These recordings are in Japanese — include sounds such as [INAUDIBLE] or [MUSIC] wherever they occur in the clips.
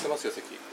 空いてますよ席。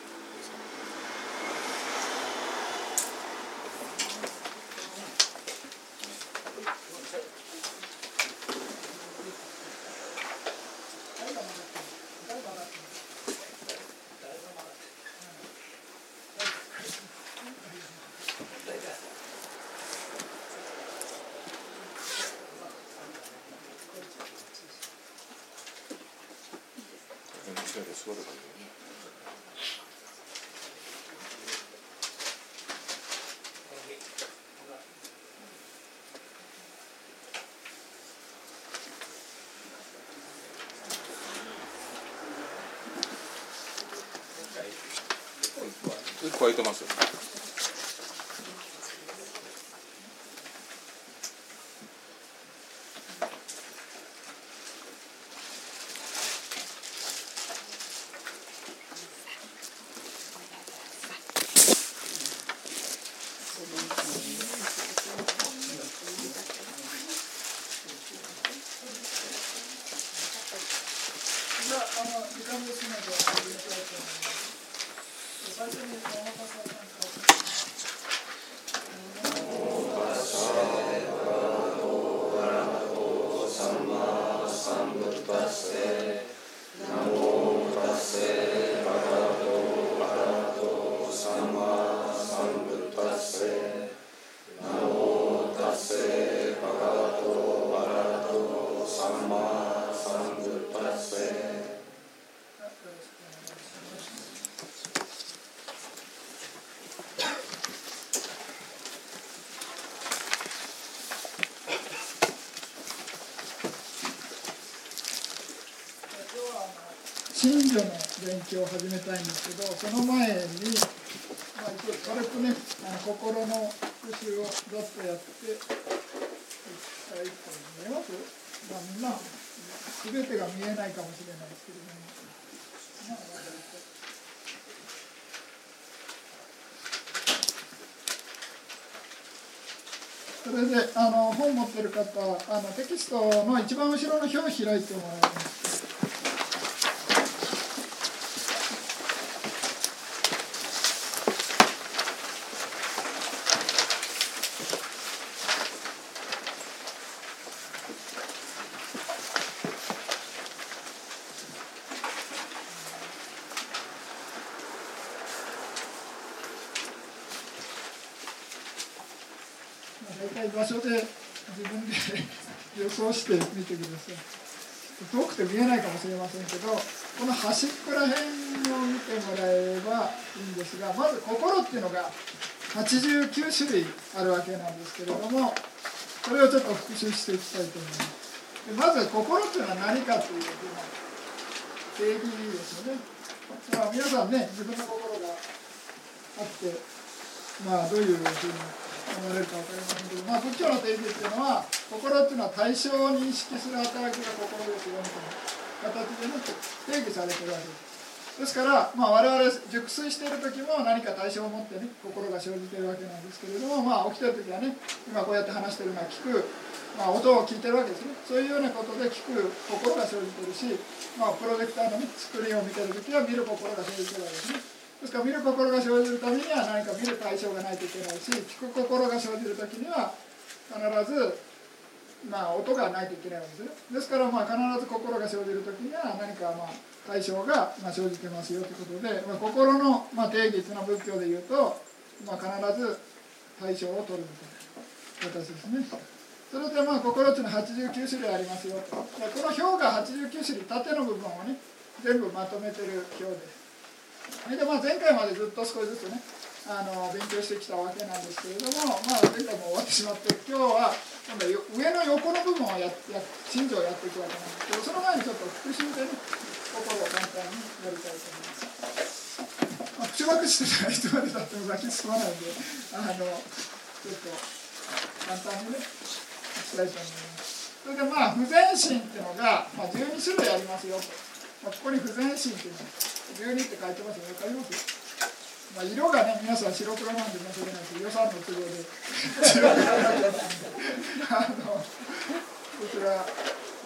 加えてますよゃあ、あの、時間ですので、始めたいと思います。最初に、大畑さんから。よろしくお願いします。今日はあの信女の勉強を始めたいんですけど、その前に、まあ、一応軽くね、あの心の復習をざっとやっていきたいと思います。まあ、みんな、すべてが見えないかもしれないですけども、まあ、それであの本持ってる方あのテキストの一番後ろの表を開いてもらいます。まあ大体場所で自分で予想してみてください。遠くて見えないかもしれませんけど、この端っこら辺を見てもらえばいいんですが、まず心っていうのが89種類あるわけなんですけれども、これをちょっと復習していきたいと思います。でまず心っていうのは何かというふうな定義ですよね。まあ、皆さんね、自分の心があって、まあどういうふうに思われるか分かりませんけど、まあ、仏教の定義っていうのは心っていうのは対象を認識する働きが心ですよみたいな形でね定義されてるわけです。ですから、まあ、我々熟睡している時も何か対象を持ってね心が生じているわけなんですけれども、まあ、起きてる時はね今こうやって話してるのは聞く、まあ、音を聞いてるわけですね。そういうようなことで聞く心が生じてるし、まあ、プロジェクターの、ね、スクリーンを見てる時は見る心が生じてるわけですね。ですから見る心が生じるためには何か見る対象がないといけないし聞く心が生じる時には必ずまあ音がないといけないわけですよですからまあ必ず心が生じる時には何かまあ対象がまあ生じてますよということで、まあ、心のまあ定義というのは仏教で言うと、まあ、必ず対象を取るみたいな形ですね。それでまあ心っていうのは89種類ありますよ。この表が89種類縦の部分をね全部まとめてる表です。それでまあ前回までずっと少しずつねあの勉強してきたわけなんですけれども、まあ、前回も終わってしまって今日は今度はよ上の横の部分をやや信条をやっていくわけなんですけどその前にちょっと復習でね心を簡単にやりたいと思います。まあ、口ばくしてたらいつまでたっても先進まないんであのちょっと簡単にねいきたいと思います。それでまあ不全心っていうのが、まあ、12種類ありますよと、まあ、ここに不全心っていうの12って書いてますよ分かります？まあ、色がね皆さん白黒なんで申し訳ないですけど予算の都合で。あのこちら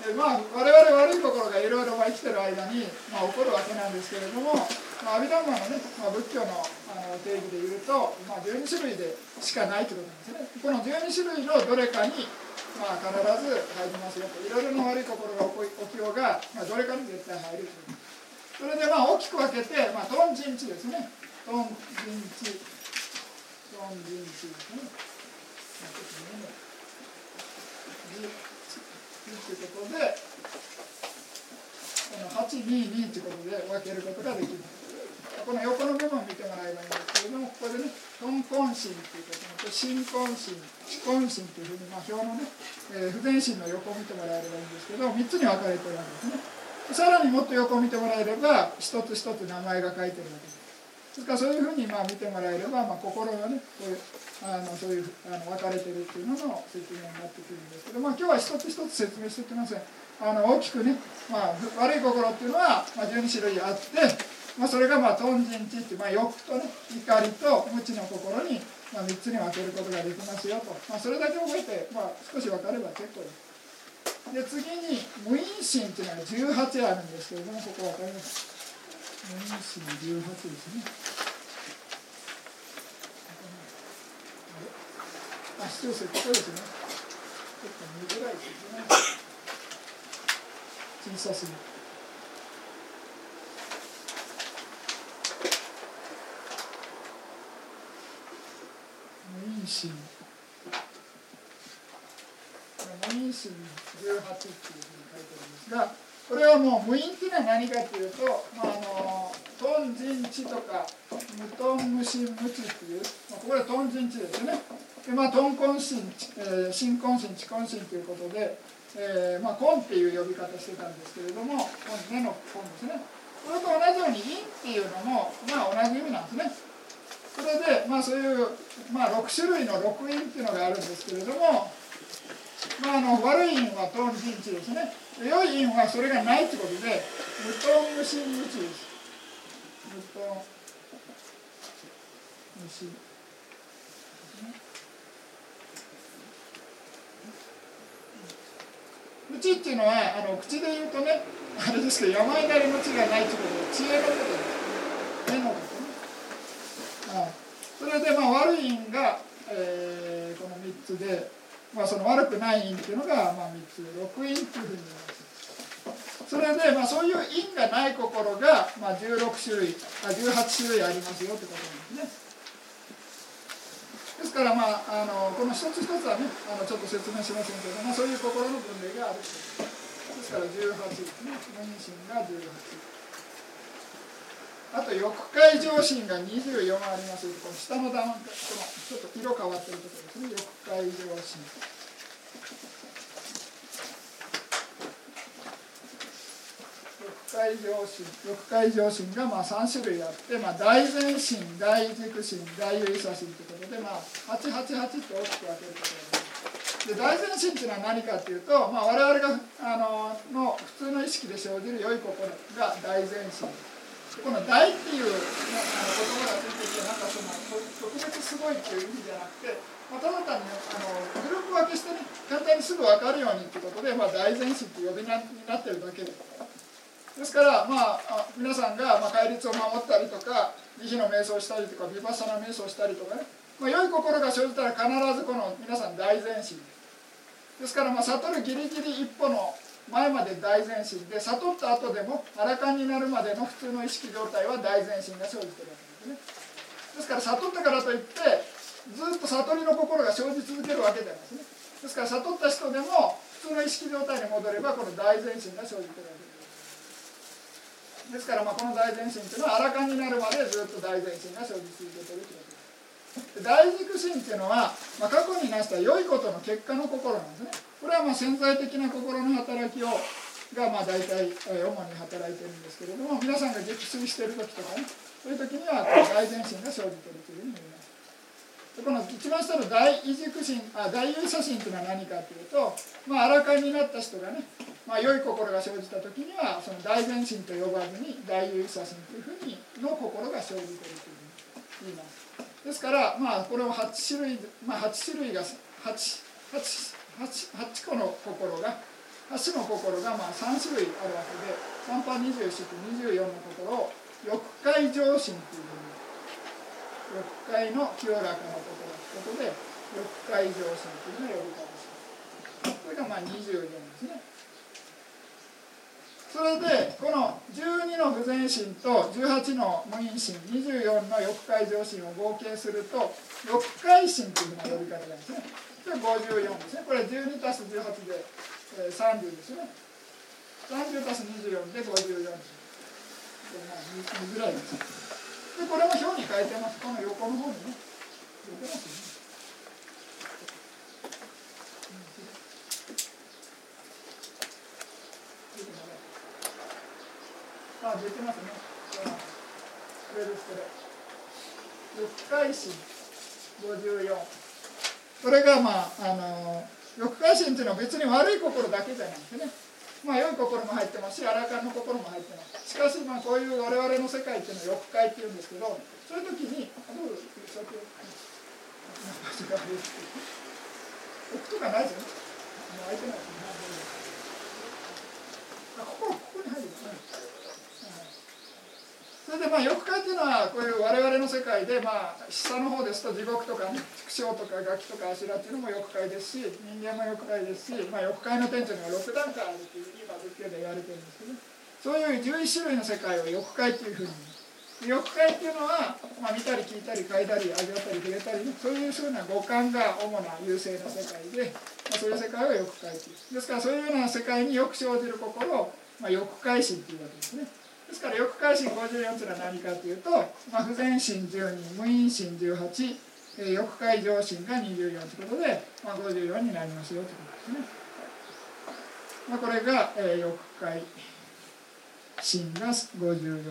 でまあ我々悪い心がいろいろ生きてる間に、まあ、起こるわけなんですけれどもまあ、アビダンマのね、まあ、仏教のあの定義で言うと、まあ、12種類でしかないということなんですね。この12種類のどれかに、まあ、必ず入りますよと。いろいろな悪いところが起きようが、まあ、どれかに絶対入るという。それでまあ大きく分けて、まあ、トンジンチですね。トンジンチ。トンジンチですね、まあ、ちっということでこの822ということで分けることができます。この横の部分を見てもらえばいいんですけれどもここでねトンコンシンということで新コンシンチコンシンというふうに、まあ、表のね、えー、不全心の横を見てもらえればいいんですけど3つに分かれてるわけですね。さらにもっと横を見てもらえれば一つ一つ名前が書いてるわけです。ですからそういうふうにまあ見てもらえれば、まあ、心がねこういうあのそういうあの分かれてるっていうのの説明になってくるんですけど、まあ、今日は一つ一つ説明していきません。あの大きくね、まあ、悪い心っていうのは、まあ、12種類あってまあ、それがまあトンジンチって、まあ、欲とね怒りと無知の心に、まあ、3つに分けることができますよと、まあ、それだけ覚えて、まあ、少し分かれば結構です。で次に無因心っていうのが18あるんですけれどもここ分かります。無因心18です。ね。あ視聴者ここですね。ちょっと見づらいですね。小さすぎる因心無因心18っていうふうに書いてあるんですがこれはもう無因っていうのは何かっていうと、まあ、あのトンジンチとか無トン無心無知っていう、まあ、ここはトンジンチですね。でまあトンコンシン、えー、新コンシンチコンシンということで、えー、まあコンっていう呼び方してたんですけれども根のコンですね。これと同じように因っていうのもまあ同じ意味なんですね。それで、まあ、そういう、まあ、6種類の6因っていうのがあるんですけれども、まあ、あの悪い因はトンジンチですね。良い因はそれがないってことで無トン無心無知です。無トン無心無知。っていうのはあの口で言うとねあれですけど病なりの知がないってことで知恵のことです。目のことそれでまあ悪い因が、えー、この3つで、まあ、その悪くない因っていうのがまあ3つ6因っていうふうに言います。それでまあそういう因がない心がまあ16種類あ18種類ありますよってことなんですね。ですからまああのこの一つ一つはねあのちょっと説明しませんけども、まあ、そういう心の分類があるですから18ですね無認心が18あと翼界上心が24ありますこの下の段このちょっと色変わってるところですね。翼界上心。翼界上心。翼界上心がまあ3種類あって、まあ、大前心大軸心大優差心ということで、まあ、888って大きく分けるところです。で大前心っていうのは何かっていうと、まあ、我々があのの普通の意識で生じる良い心が大前心。ですこの「大」っていう、ね、あの言葉がついててなんかその特別すごいっていう意味じゃなくて、まあ、ただ単にあのグループ分けしてね簡単にすぐ分かるようにってことで、まあ、大前詞って呼び名になってるだけで。ですからまあ皆さんがまあ戒律を守ったりとか慈悲の瞑想したりとかビパッサナ瞑想したりとかね、まあ、良い心が生じたら必ずこの皆さん大前詞ですからまあ悟るギリギリ一歩の前まで大前進で悟った後でもアラカンになるまでの普通の意識状態は大前進が生じてるわけですね。ですから悟ったからといってずっと悟りの心が生じ続けるわけじゃないですね。ですから悟った人でも普通の意識状態に戻ればこの大前進が生じてるわけです。ですからまあこの大前進っていうのはアラカンになるまでずっと大前進が生じ続けてるということです。大軸心っていうのは、まあ、過去になした良いことの結果の心なんですね。これはまあ潜在的な心の働きをがまあ大体、主に働いてるんですけれども皆さんが撃墜してる時とかねそういう時には大前進が生じてるというふうに言います。でこの一番下の大異軸心あ大優写真というのは何かというとまあ荒かになった人がねまあ、良い心が生じた時にはその大前進と呼ばずに大優写真というふうにの心が生じているというふうに言います。ですからまあこれを8種類まあ8種類が 8, 8 8, 8個の心が8の心がまあ3種類あるわけで3波24式24の心を欲界上心というふうに欲界の清らかなことということで欲界上心というのを呼び方します。これがまあ24ですね。それでこの12の不全心と18の無因心24の欲界上心を合計すると欲界心というふうな呼び方なんですねで54ですね。これ12たす18で、えー、30ですね。30たす24で54ですまあ見づらいです。でこれも表に書いてます。この横の方にね。出てますね。あ、出てますね。これですこれ。六回心54。これがまああの六回心っていうのは別に悪い心だけじゃなくてね。まあ良い心も入ってますし、あらかの心も入ってます。しかしまあこういう我々の世界っていうのは欲界っていうんですけど、そういう時に、あどうぞ先。置くとかないですよね。もう開いてないですね。あここここに入る、ね。それでまあ欲界っていうのはこういう我々の世界でまあ下の方ですと地獄とか、畜生とかガキとかアシュラっていうのも欲界ですし人間も欲界ですし、まあ、欲界の天地には6段階あるっていうふうに今仏教で言われてるんですけど、そういう11種類の世界を欲界っていうふうに欲界っていうのは、まあ、見たり聞いたり嗅いだり味わったり触れたり、そういうふうな五感が主な優勢な世界で、まあ、そういう世界を欲界っていうですからそういうような世界によく生じる心を、まあ、欲界心っていうわけですね。ですから欲界心54つは何かというと、まあ、不全心12無因心18、えー、欲界上心が24ということで、まあ、54になりますよということですね。まあ、これが、えー、欲界心が54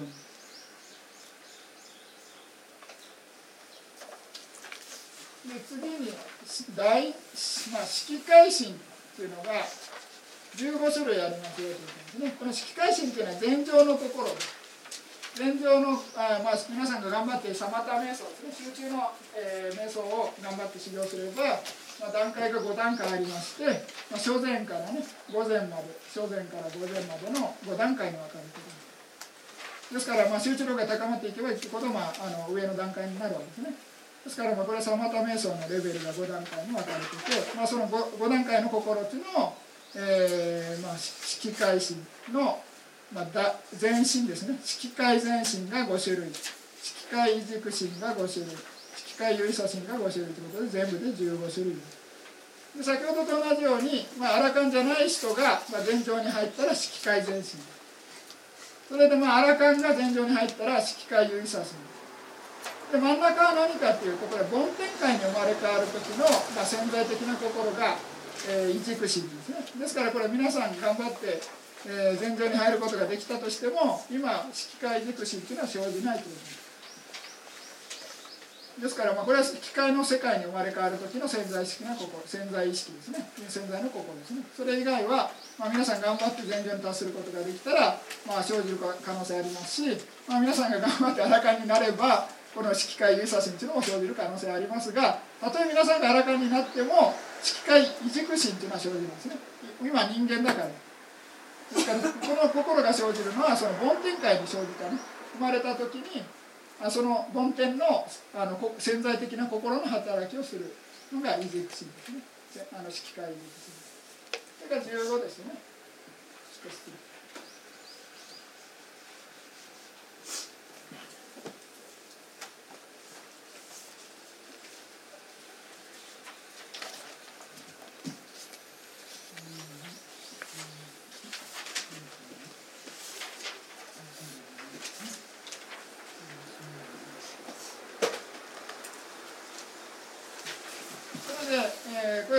で次に大、まあ、色界心というのが15種類ありますよということですね。この色界心というのは禅情のところです。禅情のあ、まあ、皆さんが頑張ってサマタ瞑想ですね集中の、えー、瞑想を頑張って修行すれば、まあ、段階が5段階ありまして、まあ、初禅からね午前まで初禅から午前までの5段階に分かれてることですから、まあ、集中力が高まっていけばいくほど、まあ、あの上の段階になるわけですねですから、まあ、これはサマタ瞑想のレベルが5段階に分かれていて、まあ、その 5, 5段階の心っていうのをえーまあ、色界心の、まあ、だ全身ですね色界全身が5種類色界軸心が5種類。色界有意差心が5種類ということで全部で15種類。で先ほどと同じように、まあ、アラカンじゃない人が、まあ、前場に入ったら色界全身それでまあアラカンが前場に入ったら色界有意差心で真ん中は何かっていうとこれ梵天界に生まれ変わる時の、まあ、潜在的な心がえー、心ですね。ですからこれ皆さん頑張って、えー、前場に入ることができたとしても今色界軸心っていうのは生じないというです。からまあこれは機械の世界に生まれ変わる時の潜在意識な心潜在意識ですね。潜在の心ですね。それ以外は、まあ、皆さん頑張って前場に達することができたら、まあ、生じる可能性ありますし、まあ、皆さんが頑張って裸になればこの色界優差心というのも生じる可能性ありますがたとえ皆さんが裸になっても色界異熟心というのは生じるんですね。今人間だから。ですからこの心が生じるのはその梵天界に生じたね。生まれた時にその梵天のあの潜在的な心の働きをするのが異熟心ですね。あの色界異熟心それから15ですね。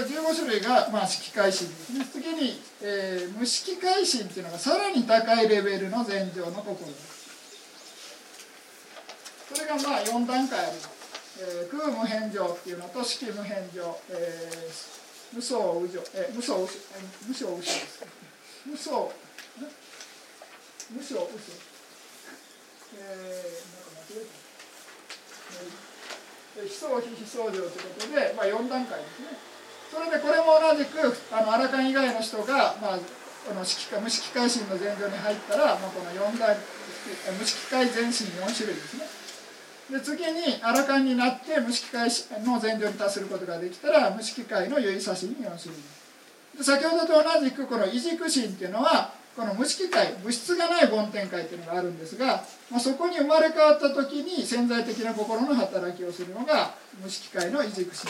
少し種類が、まあ、色界心ですね次に、えー、無色界心っていうのがさらに高いレベルの禅情の心です。それがまあ4段階あります、えー、空無変情っていうのと色無変情、えー、無相無常、えー、無相無無相無常です無相無相無常えー、なんか間違えた、えー、非相非非相情ということで、まあ、4段階ですねそれでこれも同じくあのアラカン以外の人が、まあ、この色無色界心の前状に入ったら、まあ、この4大無色界全心4種類ですね。で次にアラカンになって無色界の前状に達することができたら無色界の有意差心4種類。で先ほどと同じくこの異軸心っていうのはこの無色界物質がない梵天界っていうのがあるんですが、まあ、そこに生まれ変わった時に潜在的な心の働きをするのが無色界の異軸心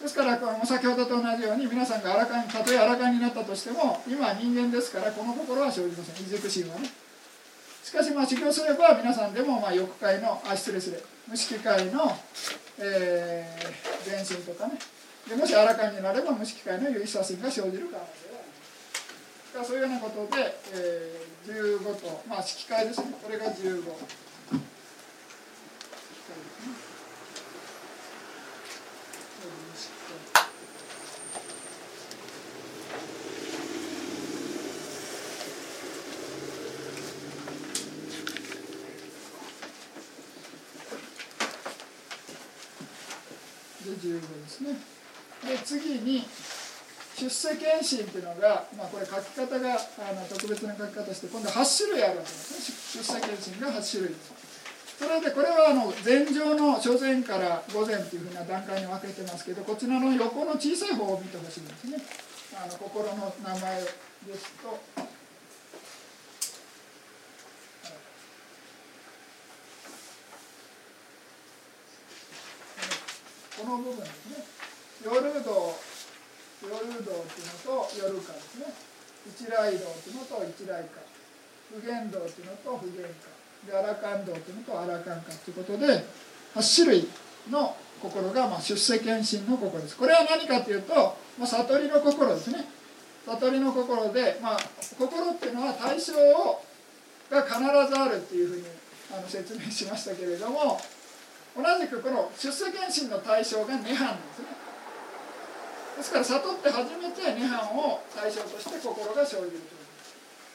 ですから先ほどと同じように皆さんが荒かにたとえ荒かになったとしても今は人間ですからこの心は生じません。異軸心はね。しかしまあ修行すれば皆さんでもまあ欲界のあ失礼する無色界の、えー、全身とかね。でもし荒かになれば無色界の有意差心が生じる可能性がありますそういうようなことで、えー、15とまあ色界ですね。これが15。15ですね。で次に出世検診っていうのが、まあ、これ書き方があの特別な書き方して今度8種類あるわけですね。出世検診が8種類。それでこれはあの前上の初前から午前っていうふうな段階に分けてますけどこちらの横の小さい方を見てほしいんですね。あの心の名前ですとの部分ですね。夜道夜道っていうのと夜かですね。一来道っていうのと一来か。普賢道っていうのと普賢か。でアラカン道っていうのとアラカンかっていうことで8種類の心がまあ出世検診の心です。これは何かというと、まあ、悟りの心ですね。悟りの心で、まあ、心っていうのは対象をが必ずあるっていうふうにあの説明しましたけれども同じくこの出世検診の対象が涅槃ですね。ですから悟って初めて涅槃を対象として心が生じるという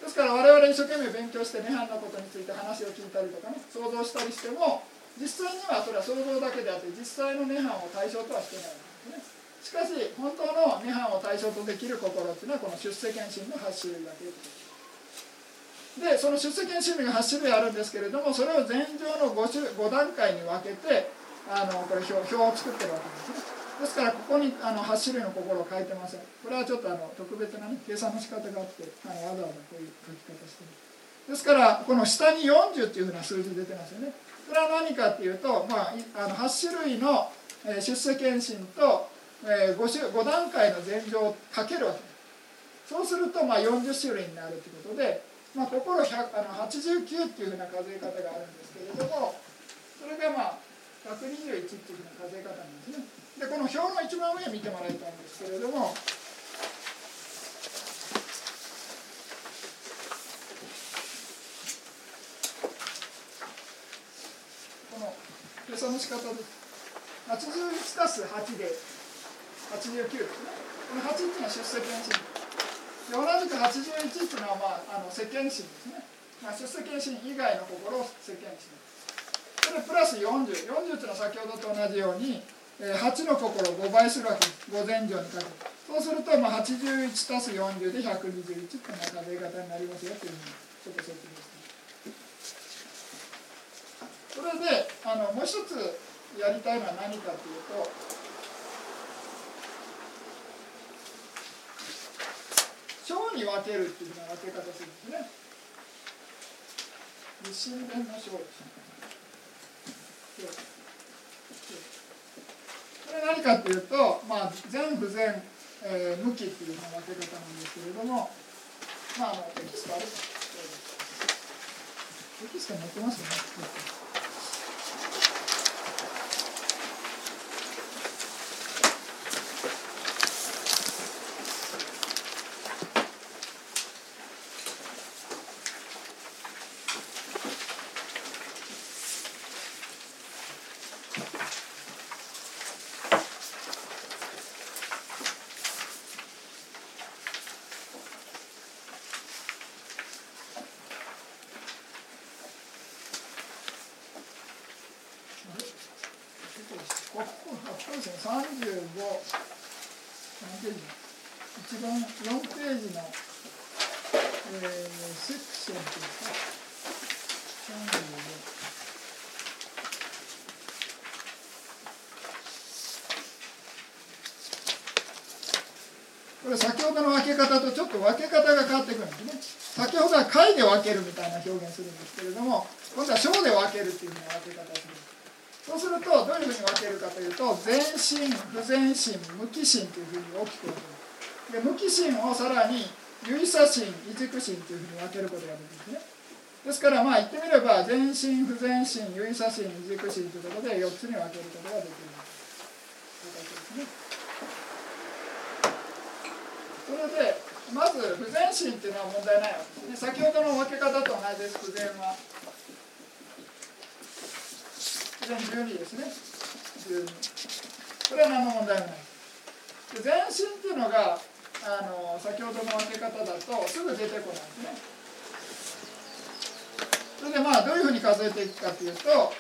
ですから我々一生懸命勉強して涅槃のことについて話を聞いたりとかね想像したりしても実際にはそれは想像だけであって実際の涅槃を対象とはしてないんですね。しかし本当の涅槃を対象とできる心っていうのはこの出世検診の8種類だけです。でその出席種類が8種類あるんですけれどもそれを前上の 5, 種5段階に分けてあのこれ表表を作ってるわけですね。ですからここにあの8種類の心を書いてません。これはちょっとあの特別な、ね、計算の仕方があってあのわざわざこういう書き方してる。ですからこの下に40っていうふうな数字出てますよね。これは何かっていうと、まあ、あの8種類の出世検診と 5, 種5段階の前上をかけるわけです。そうするとまあ40種類になるということでまあ、心100あの89っていうふうな数え方があるんですけれどもそれがまあ121っていうふうな数え方なんですね。でこの表の一番上見てもらいたいんですけれどもこの計算の仕方です81たす8で89ですね。この8っていうのは出席の地同じく81っていうのは、まあ、あの世間心ですね、まあ、出世間心以外の心を世間心それプラス4040っていうのは先ほどと同じように、えー、8の心を5倍するわけです5前上にかけてそうすると、まあ、81たす40で121っていうような数え方になりますよというふうにちょっと説明してそれであのもう一つやりたいのは何かというとに分けるっていうふうな分け方するんですね。立身弁の小これ何かっていうと、まあ、全不全、えー、向きっていうような分け方なんですけれども、まあ、あのテキストあるテキスト載ってますよね。35何ページ一番4ページのえー、セクションっていうんですか35これ先ほどの分け方とちょっと分け方が変わってくるんですね。先ほどは解で分けるみたいな表現するんですけれども今度は小で分けるっていうふうな分け方をするそうするとどういうふうに分けるかというと全身不全身無機心というふうに大きく分ける。で無機心をさらに有意差心異軸心というふうに分けることができるんですね。ですからまあ言ってみれば全身不全身有意差心異軸心ということで4つに分けることができるという形ですねそれでまず不全心っていうのは問題ないわけですね。先ほどの分け方と同じです。不全は不全12ですね。12これは何の問題もないで全身っていうのがあの先ほどの分け方だとすぐ出てこないですね。それでまあどういうふうに数えていくかというと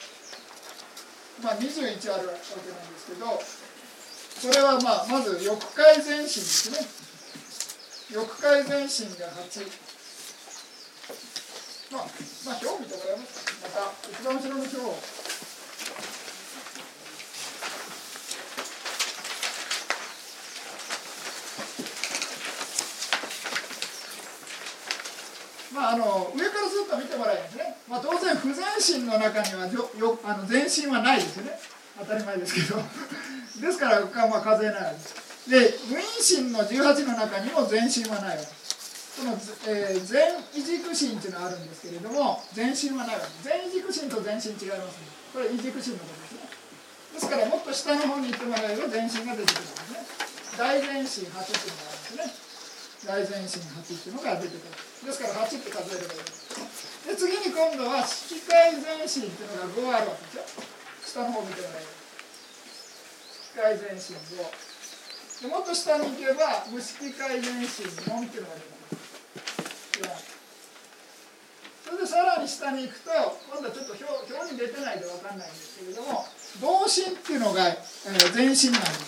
まあ21あるわけなんですけどそれはまあまず翼界全身ですね。翼界全身が8まあまあ表見てもらいますまた一番後ろの表まあ、あの上からずっと見てもらえるんですね、まあ、当然不全身の中にはよよあの全身はないですよね。当たり前ですけど。ですから、まあ、数えないですで無因心の18の中にも全身はないわけ。ですこの、えー、全異軸心っていうのはあるんですけれども全身はないわけ。です全異軸心と全身違いますね。これ異軸心のことですね。ですからもっと下の方に行ってもらえば全身が出てくるんですね。大全身8っていうのがあるんですね。大全身8っていうのが出てくる。ですから8って数えればいいで次に今度は色界全身っていうのが5あるわけですよ。下の方見てもらえば。色界全身5でもっと下に行けば無色界全身4っていうのが出てます。それでさらに下に行くと今度はちょっと表表に出てないで分かんないんですけれども同心っていうのが、えー、全身なんです。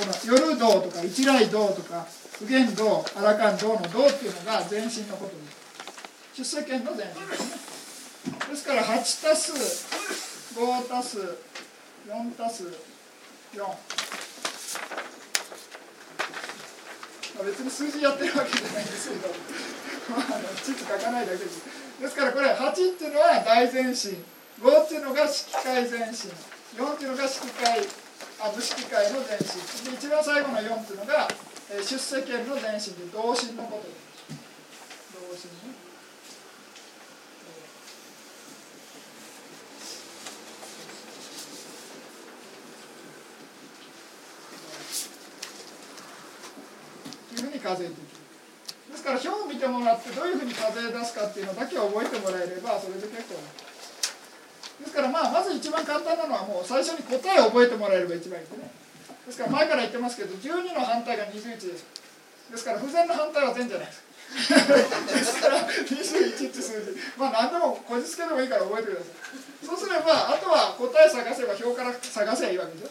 この夜道とか一来道とか普賢道アラカン道の道っていうのが全身のことです。出世権の全身ですね。ですから8たす5たす4たす4まあ、別に数字やってるわけじゃないんですけど、[LAUGHS] まあ、あの地図書かないだけです。ですからこれ8っていうのは大前進5っていうのが色界前進4っていうのが色界あ無色界の前進。で一番最後の4っていうのが、えー、出世権の前進で同心のことです。同心ね数えていくですから表を見てもらってどういうふうに数え出すかっていうのだけ覚えてもらえればそれで結構。ですからまあまず一番簡単なのはもう最初に答えを覚えてもらえれば一番いいですね。ですから前から言ってますけど12の反対が21です。ですから不全の反対は全じゃないです。ですから21って数字。まあ何でもこじつけでもいいから覚えてください。そうすればあとは答え探せば表から探せばいいわけですよ。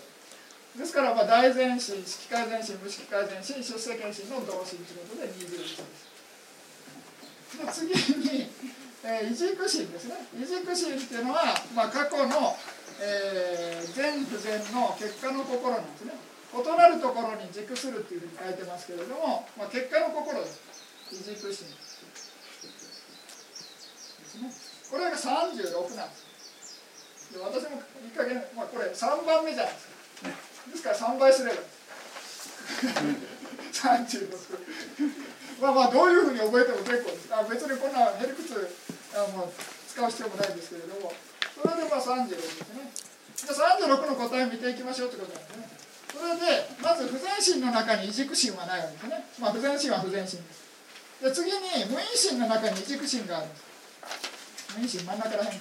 ですからまあ大前進式改善心無式改善心出世検診の同心ということで21ですで次に、えー、異軸心ですね異軸心っていうのは、まあ、過去の、えー、善不全の結果の心なんですね異なるところに軸するっていうふうに書いてますけれども、まあ、結果の心です異軸心ですねこれが36なんですで私もいい加減、まあ、これ3番目じゃないですか。ですから3倍すれば。36まあまあどういうふうに覚えても結構ですあ別にこんなヘリクツあも使う必要もないですけれども。それでまあ36ですね。じゃあ36の答えを見ていきましょうってことなんですね。それでまず不全心の中に異軸心はないわけですね。まあ不全心は不全心です。で次に無因心の中に異軸心があるんです。無因心真ん中らへん。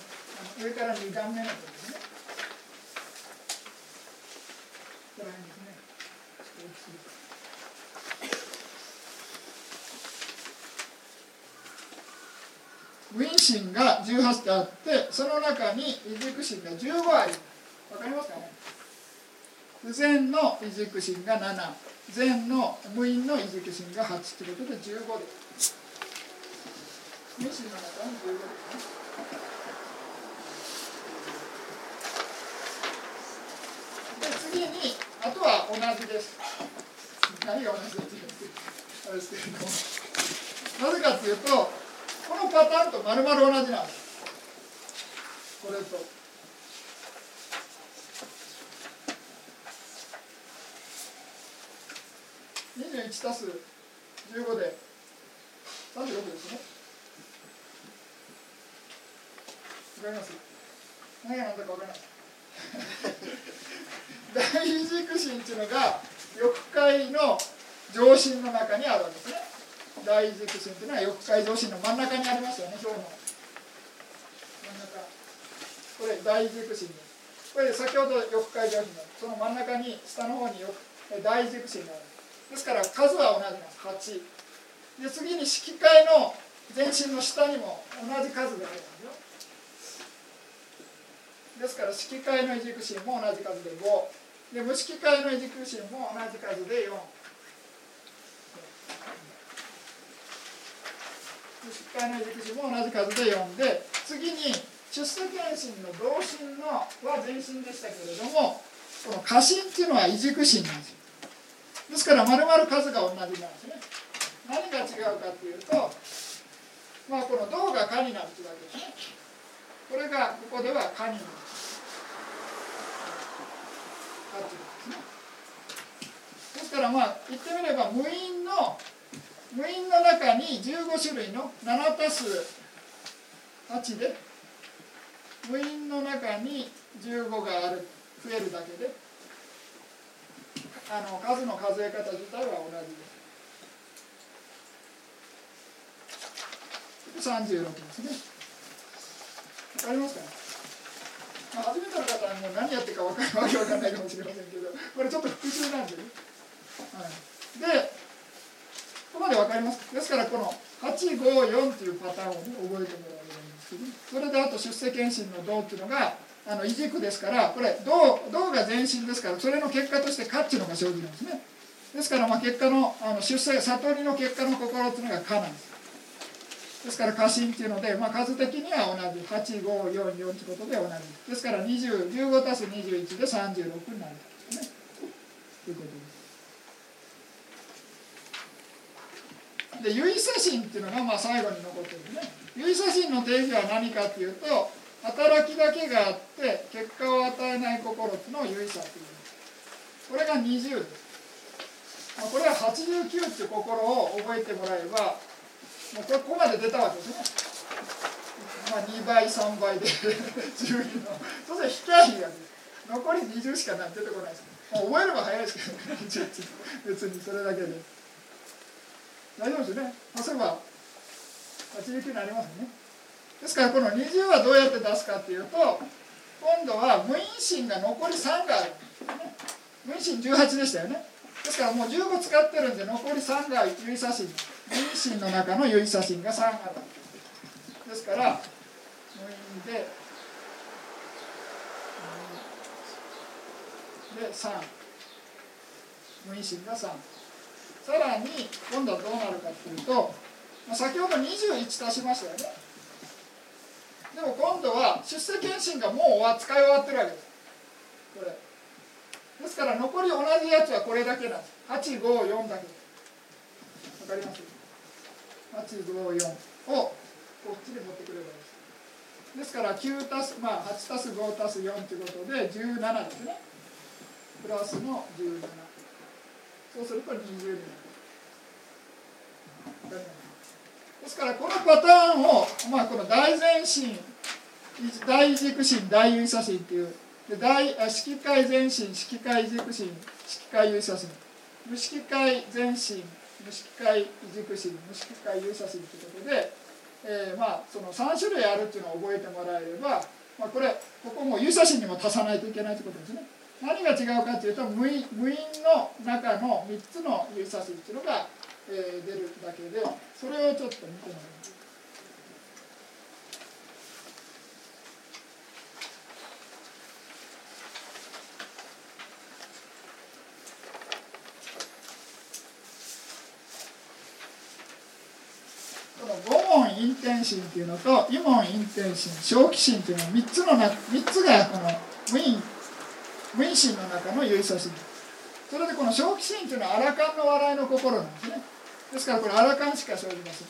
上から2段目のところこら辺ですねウィン心が18ってあってその中に異軸心が15ありわかりますかね？不全の異軸心が7全の無因の異軸心が8ということで15で。す無心の中に15ですね。で次にあとは同じです何が同じですあれですけれどもなぜかっていうとこのパターンと丸々同じなんですこれと。21たす15で36ですね。わかります？何が何だかわからない。[LAUGHS] 大軸心っていうのが翼界の上心の中にあるわけですね。大軸心っていうのは翼界上心の真ん中にありますよね、表の。真ん中。これ大軸心ですこれ先ほど翼界上心のその真ん中に下の方に大軸心がある。ですから数は同じなんです8で次に色界の全身の下にも同じ数があるんですよですから色界の異軸心も同じ数で5で無色界の異軸心も同じ数で4無色界の異軸心も同じ数で4で次に出世検診の同心のは全身でしたけれどもこの過心っていうのは異軸心なんですよ。ですから丸々数が同じなんですね。何が違うかっていうとまあこの銅が蚊になるというわけですね。これがここでは蚊になる。ですからまあ言ってみれば無因の無因の中に15種類の7たす8で無因の中に15がある増えるだけであの数の数え方自体は同じです。36ですね。わかりますか、ね、まあ、初めての方はもう何やってるか分かわけわかんないかもしれませんけど、これちょっと復習なんでね。はい、で、ここまで分かります。ですからこの854っていうパターンを、ね、覚えてもらえばいいんですけど、それであと出世検診の銅っていうのがあの異軸ですからこれ銅銅が全身ですからそれの結果として価っていうのが生じるんですね。ですからまあ結果のあの出世悟りの結果の心っていうのが可なんです。ですから過信っていうので、まあ、数的には同じ8544ということで同じ。ですから15たす21で36になるねということです。で唯差心っていうのがまあ最後に残ってるね。唯差心の定義は何かっていうと働きだけがあって結果を与えない心っていうのを唯さという。これが20です、まあ、これは89っていう心を覚えてもらえばもうここまで出たわけですね、まあ、2倍3倍で [LAUGHS] 12の。当然引き合いが残り20しかない。出てこないです、まあ、覚えれば早いですけどね。[LAUGHS] 別にそれだけで。大丈夫ですよね、まあ、そういえば89になりますね。ですからこの20はどうやって出すかっていうと今度は無因心が残り3がある、無因心18でしたよね。ですからもう15使ってるんで残り3が有差心無因心の中の有意差心が3あるですから無因でで3無因心が3さらに今度はどうなるかっていうと先ほど21足しましたよね。でも今度は出世検診がもう使い終わってるわけです。これ。ですから残り同じやつはこれだけなんです。854だけわかります？854をこっちで持ってくればいいです。ですから9たすまあ8たす5たす4ということで17ですね。プラスの17そうすると20になるですからこのパターンを、まあ、この大前進大軸心大優差心っていうで大色界前進色界軸心色界優差心。無色界前進。無色界軸心無色界勇者心ということで、えー、まあその3種類あるっていうのを覚えてもらえれば、まあ、これここも勇者心にも足さないといけないということですね。何が違うかというと無因無因の中の3つの勇者心っていうのが、えー、出るだけでそれをちょっと見てもらいます。心っていうのと異門陰天心正気心っていうのは3つのな3つがこの無因無因心の中の唯差心それでこの正気心っていうのはアラカンの笑いの心なんですね。ですからこれアラカンしか生じません。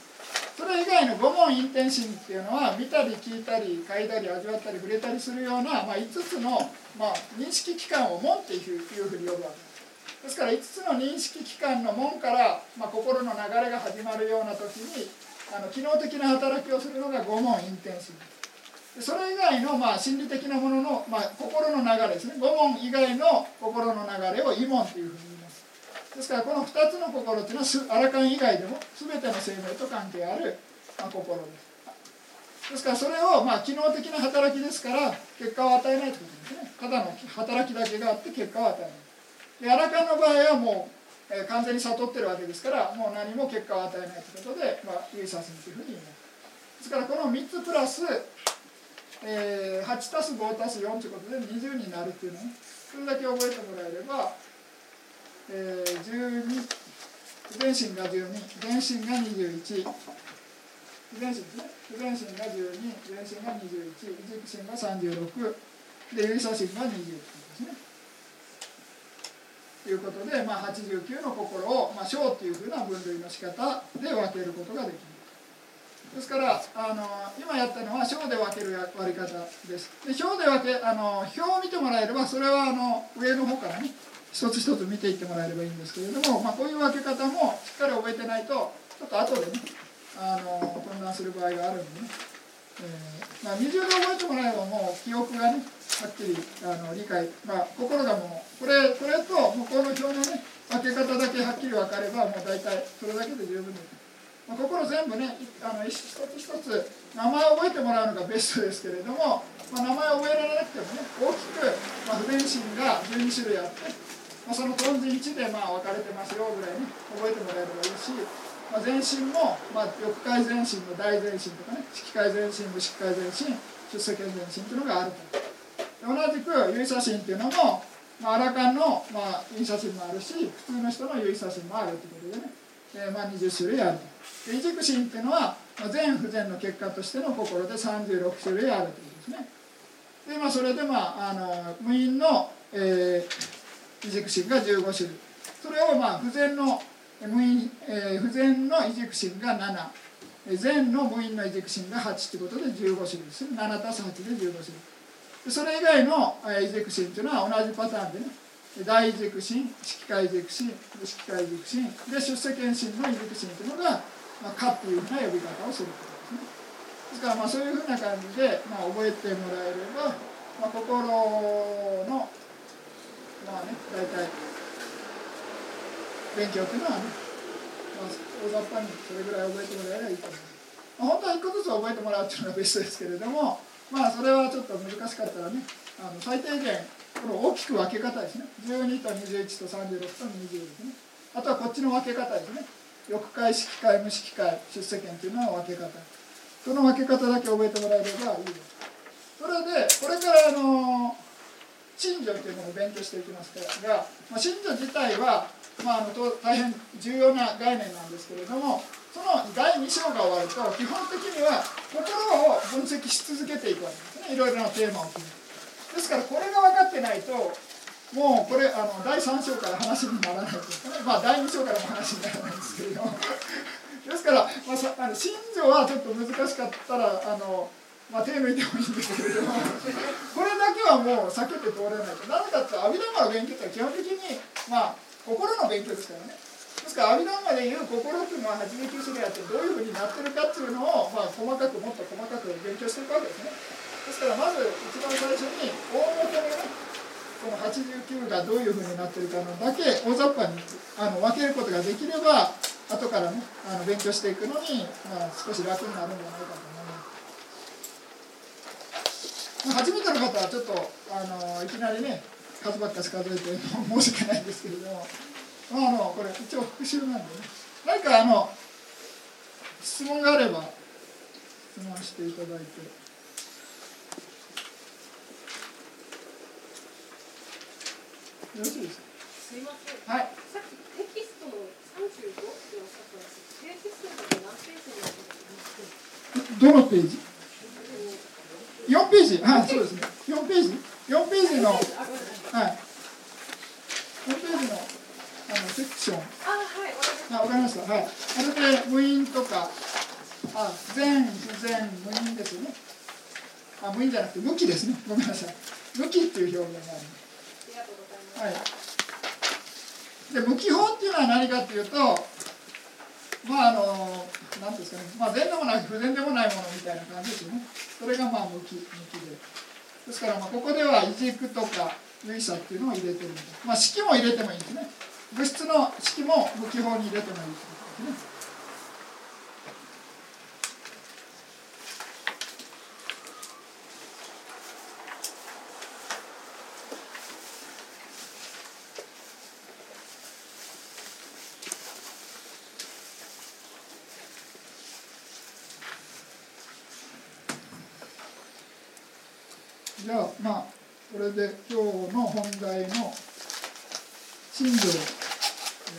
それ以外の五問陰天心っていうのは見たり聞いたり嗅いだり味わったり触れたりするような、まあ、5つの、まあ、認識機関を門っていうふうに呼ぶわけです。ですから5つの認識機関の門から、まあ、心の流れが始まるような時にあの機能的な働きをするのが五問陰天心。それ以外の、まあ、心理的なものの、まあ、心の流れですね。五問以外の心の流れを異門というふうに言います。ですからこの2つの心っていうのはアラカン以外でも全ての生命と関係ある、まあ、心です。ですからそれを、まあ、機能的な働きですから結果を与えないということですね。ただの働きだけがあって結果を与えない。でアラカンの場合はもう、え、完全に悟ってるわけですからもう何も結果を与えないということで、まあ、ユイサスというふうに言いますですからこの3つプラスえー、8たす5たす4ということで20になるっていうのね。それだけ覚えてもらえれば、えー、12全身が12全身が21全身ですね。全身が12全身が21軸心が36で指差心が20ですね。いうことで、まあ、89の心を、まあ、小っていうふうな分類の仕方で分けることができる。ですからあの今やったのは小で分ける割り方ですで小で分けあの表を見てもらえればそれはあの上の方からね一つ一つ見ていってもらえればいいんですけれども、まあ、こういう分け方もしっかり覚えてないとちょっと後でねあの混乱する場合があるんでね、えーまあ、二重で覚えてもらえばもう記憶がねはっきりあの理解、まあ、心がもうこれこれと向こうの表のね分け方だけはっきり分かればもう大体それだけで十分です。まあ、心全部ねあの一つ一つ名前を覚えてもらうのがベストですけれども、まあ、名前を覚えられなくてもね大きく、まあ、不全身が12種類あって、まあ、そのトン字1でまあ分かれてますよぐらいに覚えてもらえればいいし、まあ、全身も、まあ、翼界全身の大全身とかね色界全身無色界全身出世圏全身というのがあると。同じく有写真っていうのも、まあ、アラカンの、まあ、印写真もあるし普通の人の有写真もあるということでね、えー、まあ、20種類あるとで。異軸心っていうのはまあ全不全の結果としての心で36種類あるということですね。でまあそれでまああの無因の、えー、異軸心が15種類それをまあ不全の無因、えー、不全の異軸心が7全の無因の異軸心が8ということで15種類です7たす8で15種類。それ以外の異軸心というのは同じパターンでね。大軸心色界軸心色界軸心。で出世検診の異軸心というのがまあ、かっていうふうな呼び方をすることですね。ですからまあそういうふうな感じで、まあ、覚えてもらえれば、まあ、心のまあね大体勉強っていうのはね、まあ、大雑把にそれぐらい覚えてもらえればいいと思います。まあ、本当は一個ずつ覚えてもらうっていうのがベストですけれどもまあそれはちょっと難しかったらねあの最低限この大きく分け方ですね。12と21と36と20ですね。あとはこっちの分け方ですね。翼会式会無式会出世権というのは分け方。その分け方だけ覚えてもらえればいいです。それでこれからあの信条というものを勉強していきますが、まあ、信条自体は、まあ、あの大変重要な概念なんですけれどもその第2章が終わると基本的には心を分析し続けていくわけですね。いろいろなテーマを決めて。ですからこれが分かってないともうこれあの第3章から話にならないですかね。まあ第2章からも話にならないんですけれども。ですから、まあ、さあの信条はちょっと難しかったらあの、まあ、手抜いてもいいんですけれどもこれだけはもう避けて通れないと。なぜかって阿弥陀の勉強って基本的にまあ心の勉強ですからね。ですから阿弥陀でいう心っていうのは89種類あってどういうふうになってるかっていうのを、まあ、細かくもっと細かく勉強していくわけですね。ですからまず一番最初に大元のねこの89がどういうふうになってるかのだけ大雑把にあの分けることができれば後からねあの勉強していくのに、まあ、少し楽になるんじゃないかと思います。初めての方はちょっとあのいきなりね数ばっかし数えて [LAUGHS] 申し訳ないんですけれども、まあ、あのこれ一応復習なんでね何かあの質問があれば質問していただいて。よろしいですか？すみません。はい。さっきテキストの三十五っておっしゃったんですけど、テキストで何ページになってますどのページ？?4 ページ。はいそうですね。4ページ。4ページのはい。4ページのあのセクション。あわかりました。はい。あれで無因とかあ全不全無因ですよね。あ無因じゃなくて無機ですね。ごめんなさい。無機っていう表現があります。はい。で無機法っていうのは何かっていうとまああの何ですかね、まあ、善でもない不全でもないものみたいな感じですよね。それがまあ向き向きで。ですからまあここではいじくとか類差っていうのを入れてるんでまあ式も入れてもいいんですね。物質の式も向き法に入れてもいいってことですね。じゃあまあこれで今日の本題の真理をや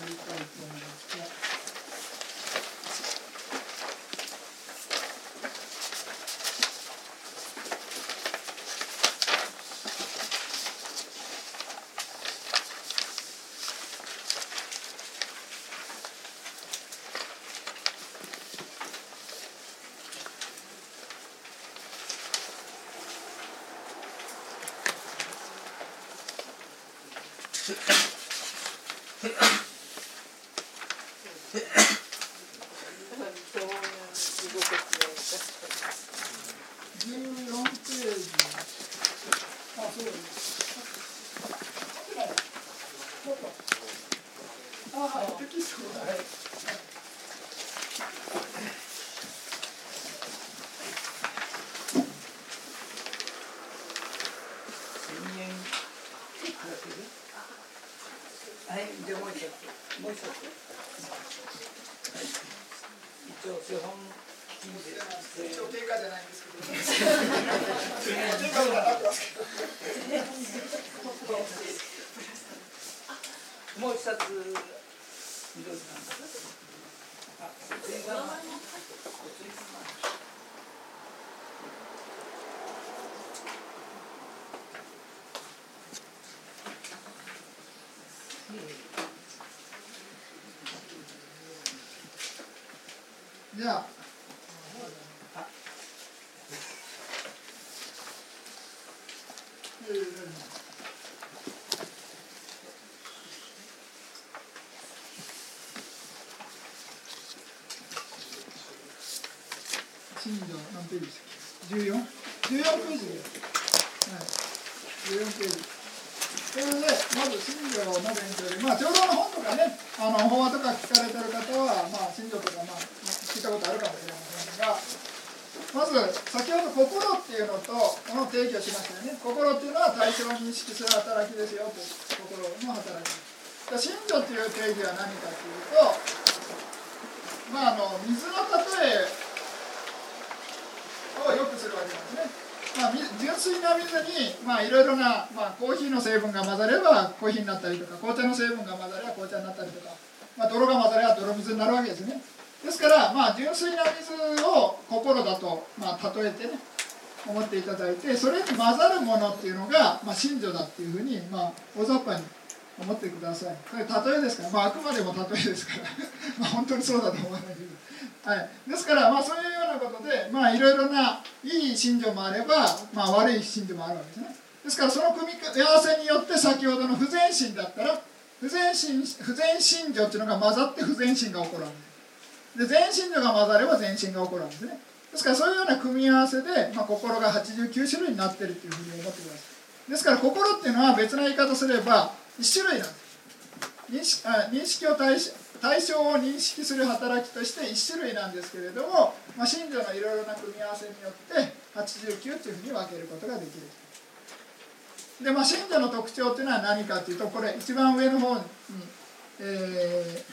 りたいと思いますが。14ページ。あ、そうです。ちょっと。あ、はい、テキストが。はい。はい、じゃあもう一つ。もう一つ。はい。一応、資本金で。一応経過じゃないんですけど。経過がなってますけど。もう一冊。緑さん。あ、前段は。じゃあ。えー新庄何ページでしたっけ 14?14 ページです。はい。14ページ。それで、まず新庄の勉強で、まあ、長老の本とかね、あの法話とか聞かれてる方は、まあ、新庄とか、まあ、聞い。たことあるかもしれませんが、まず、先ほど心ってい。うのと、この定義をしましたよね。心ってい。うのは対象を認識する働きですよと心の働き。信条ってい。う定義は何かとい。うと、まあ、あの水の例えをよくするわけなんですね。まあ、み純粋な水に、まあ、いろいろな、まあ、コーヒーの成分が混ざればコーヒーになったりとか紅茶の成分が混ざれば紅茶になったりとか、まあ、泥が混ざれば泥水になるわけですね。ですから、まあ、純粋な水を心だと、まあ、例えてね思っていただいてそれに混ざるものっていうのが、まあ、信条だっていうふうに、まあ、大雑把に思ってください。これ例えですから、まあ、あくまでも例えですから [LAUGHS] まあ本当にそうだと思わないけどはい、ですから、まあ、そういうようなことで、まあ、いろいろないい信条もあれば、まあ、悪い信条もあるわけですね。ですから、その組み合わせによって、先ほどの不全心だったら、不全心不全信条っていうのが混ざって不全心が起こるわけです。で、全信条が混ざれば全心が起こるわけですね。ですから、そういうような組み合わせで、まあ、心が89種類になってるっていうふうに思ってください。ですから、心っていうのは別な言い方すれば、1種類なんです。認識あ認識を対し対象を認識する働きとして1種類なんですけれども、まあ、信条のいろいろな組み合わせによって89というふうに分けることができる。でまあ信条の特徴っていうのは何かというとこれ一番上の方に、え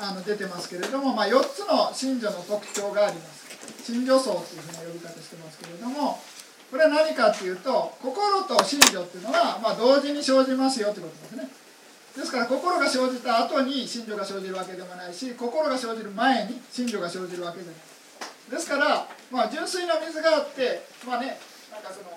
ー、あの出てますけれども、まあ、4つの信条の特徴があります。信条層というふうな呼び方してますけれどもこれは何かっていうと心と信条っていうのは、まあ、同時に生じますよということですね。ですから心が生じた後に信条が生じるわけでもないし心が生じる前に信条が生じるわけでもない。ですからまあ純粋な水があってまあねなんかその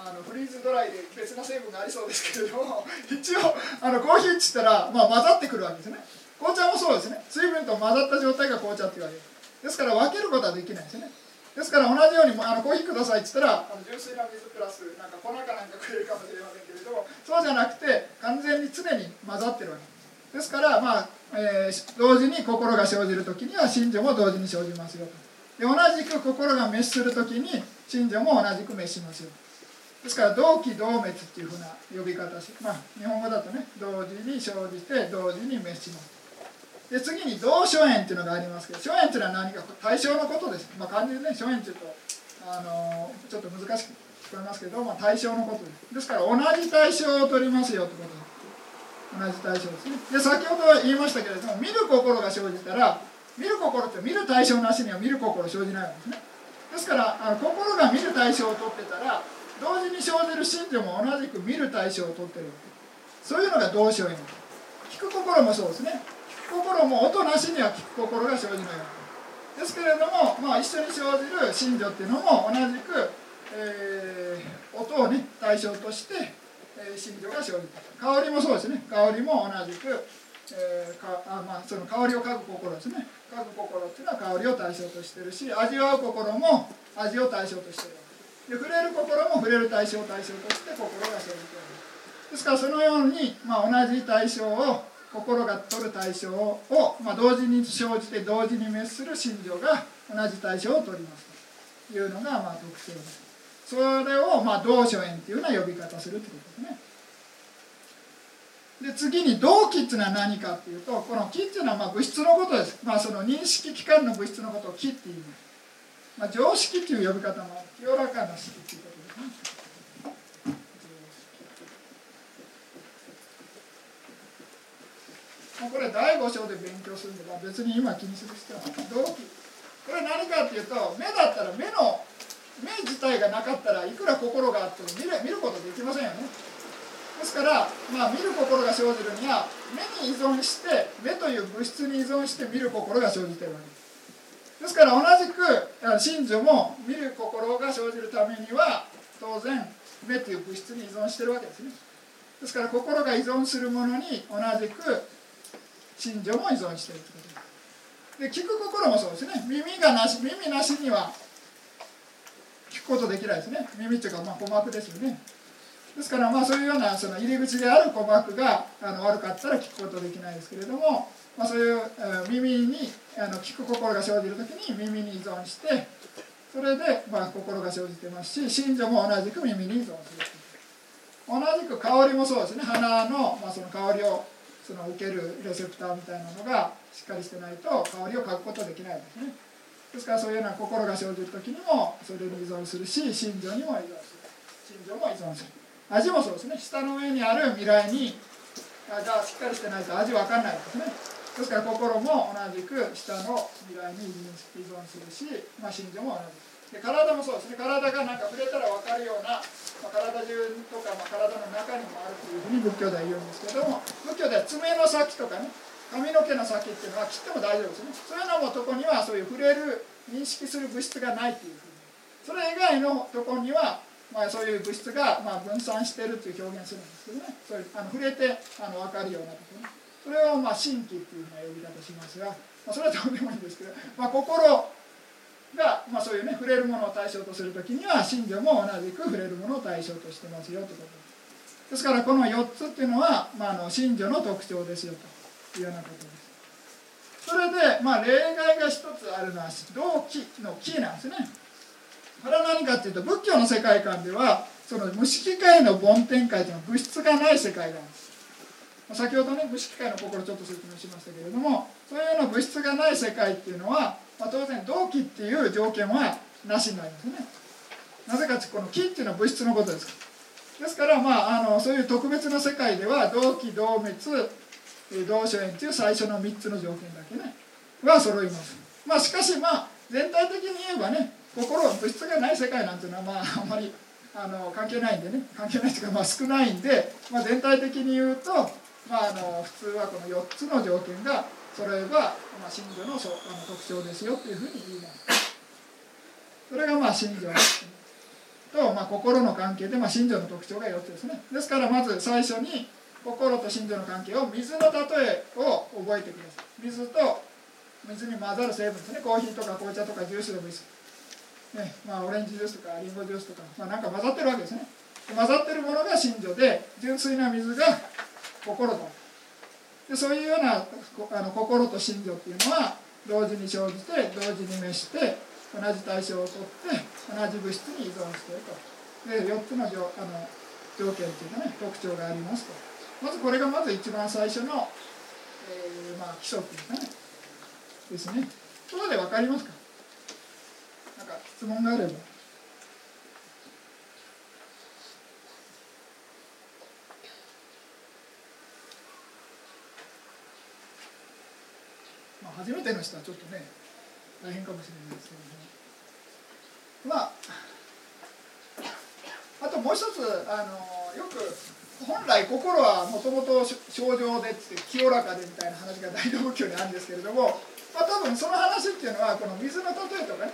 あのフリーズドライで別な成分がありそうですけれども [LAUGHS] 一応あのコーヒーっつったら、まあ、混ざってくるわけですね。紅茶もそうですね。水分と混ざった状態が紅茶って言われるですから分けることはできないですね。ですから同じようにあのコーヒーくださいっつったらあの純粋な水プラスなんか粉かなんかくれるかもしれませんどそうじゃなくて完全に常に混ざってるわけ。ですからまあ、えー、同時に心が生じる時には信女も同時に生じますよと。で同じく心が滅する時に信女も同じく滅しますよですから同期同滅っていうふうな呼び方しまあ日本語だとね同時に生じて同時に滅します。で次に同所縁っていうのがありますけど所縁っていうのは何か対象のことです、まあ、漢字でね所縁っていうとあのちょっと難しく聞こえますけど、まあ、対象のことです。ですから同じ対象を取りますよってことです同じ対象ですね。で先ほど言いましたけれども見る心が生じたら見る心って見る対象なしには見る心生じないわけですね。ですからあの心が見る対象を取ってたら同時に生じる信条も同じく見る対象を取ってるわけ。そういうのが同性縁聞く心もそうですね。聞く心も音なしには聞く心が生じないわけ。ですけれども、まあ、一緒に生じる信条っていうのも同じく、えー、音をね対象として、えー、信条が生じた。香りもそうですね。香りも同じく、えー、かあまあ、その香りを嗅ぐ心ですね。嗅ぐ心っていうのは香りを対象としてるし味わう心も味を対象としてるで触れる心も触れる対象を対象として心が生じている。ですからそのように、まあ、同じ対象を心が取る対象を、まあ、同時に生じて同時に滅する心情が同じ対象を取ります。というのがまあ特徴です。それをまあ同所縁っていうような呼び方するということですね。で次に同期っていうのは何かっていうとこの気っていうのはまあ物質のことです、まあ、その認識機関の物質のことを気って言いう、まあ、常識っていう呼び方も清らかな式っていうことですね。もうこれ第5章で勉強するんで、別に今気にする必要はない。動機これ何かっていうと目だったら目の目自体がなかったらいくら心があっても見る見ることできませんよね。ですから、まあ、見る心が生じるには目に依存して目という物質に依存して見る心が生じてるわけ。ですですから同じく真珠も見る心が生じるためには当然目という物質に依存してるわけですね。ですから心が依存するものに同じく信条も依存しているということ。ですで聞く心もそうですね。耳がなし耳なしにはことできないですね。耳っていうかまあ鼓膜ですよね。ですからまあそういうようなその入り口である鼓膜があの悪かったら聞くことできないですけれども、まあ、そういう耳にあの聞く心が生じる時に耳に依存してそれでまあ心が生じてますし信条も同じく耳に依存する同じく香りもそうですね。鼻の、まあ、その香りをその受けるレセプターみたいなのがしっかりしてないと香りを嗅ぐことできないですね。ですからそういうような心が生じる時にもそれに依存するし心情にも依存する。心情も依存する。味もそうですね。下の上にある未来にあじゃあしっかりしてないと味わかんないですね。ですから心も同じく下の未来に依存するし、まあ、心情も同じで体もそうですね。体がなんか触れたら分かるような、まあ、体中とか、まあ、体の中にもあるというふうに仏教では言うんですけども仏教では爪の先とかね髪の毛の先っていうのは切っても大丈夫ですね。そういうのもとこにはそういう触れる認識する物質がないっていうふうに。それ以外のとこにはまあ、そういう物質がまあ分散しているという表現するんですけどね。そういうあの触れてあの分かるようなところ、ね、それをまあ神気っていうふうな呼び方しますが、まあ、それはどうでもいいんですけど、まあ、心が、まあ、そういうね触れるものを対象とする時には信条も同じく触れるものを対象としてますよということ。ですですからこの4つっていうのは、まあ、あの信条の特徴ですよと。いうようなことです。それで、まあ、例外が一つあるのは同期の期なんですね。これは何かっていうと仏教の世界観ではその無色界の梵天界というのは物質がない世界なんです。先ほどね無色界の心ちょっと説明しましたけれどもそういうような物質がない世界っていうのはまあ、当然同期っていう条件はなしになりますね。なぜかってこの気っていうのは物質のことです。ですからまああのそういう特別な世界では同期同滅同所縁っていう最初の3つの条件だけね。は揃います。まあしかしまあ全体的に言えばね心は物質がない世界なんていうのはまあ [LAUGHS] あんまりあの関係ないんでね。関係ないっていうかまあ少ないんで、まあ、全体的に言うと、まあ、あの普通はこの4つの条件がそれは、まあ、真珠のそあの特徴ですよっていうふうに言います。それがまあ信条と、まあ、心の関係で、まあ、信条の特徴が4つですね。ですからまず最初に心と信条の関係を水の例えを覚えてください。水と水に混ざる成分ですね。コーヒーとか紅茶とかジュースでもいいです、ねまあ、オレンジジュースとかリンゴジュースとか、まあ、なんか混ざってるわけですね。混ざってるものが信条で純粋な水が心だでそういうようなあの心と信条っていうのは同時に生じて同時に召して同じ対象をとって同じ物質に依存していると。で4つの条あの条件っていうかね特徴がありますと。まずこれがまず一番最初の、えー、まあ基礎っていうかねですね。そこで分かりますか？なんか質問があれば。まあ初めての人はちょっとね大変かもしれないですけども。まああともう一つあのよく本来心はもともと症状でって清らかでみたいな話が大乗仏教にあるんですけれども、まあ、多分その話っていうのはこの水の例えとかね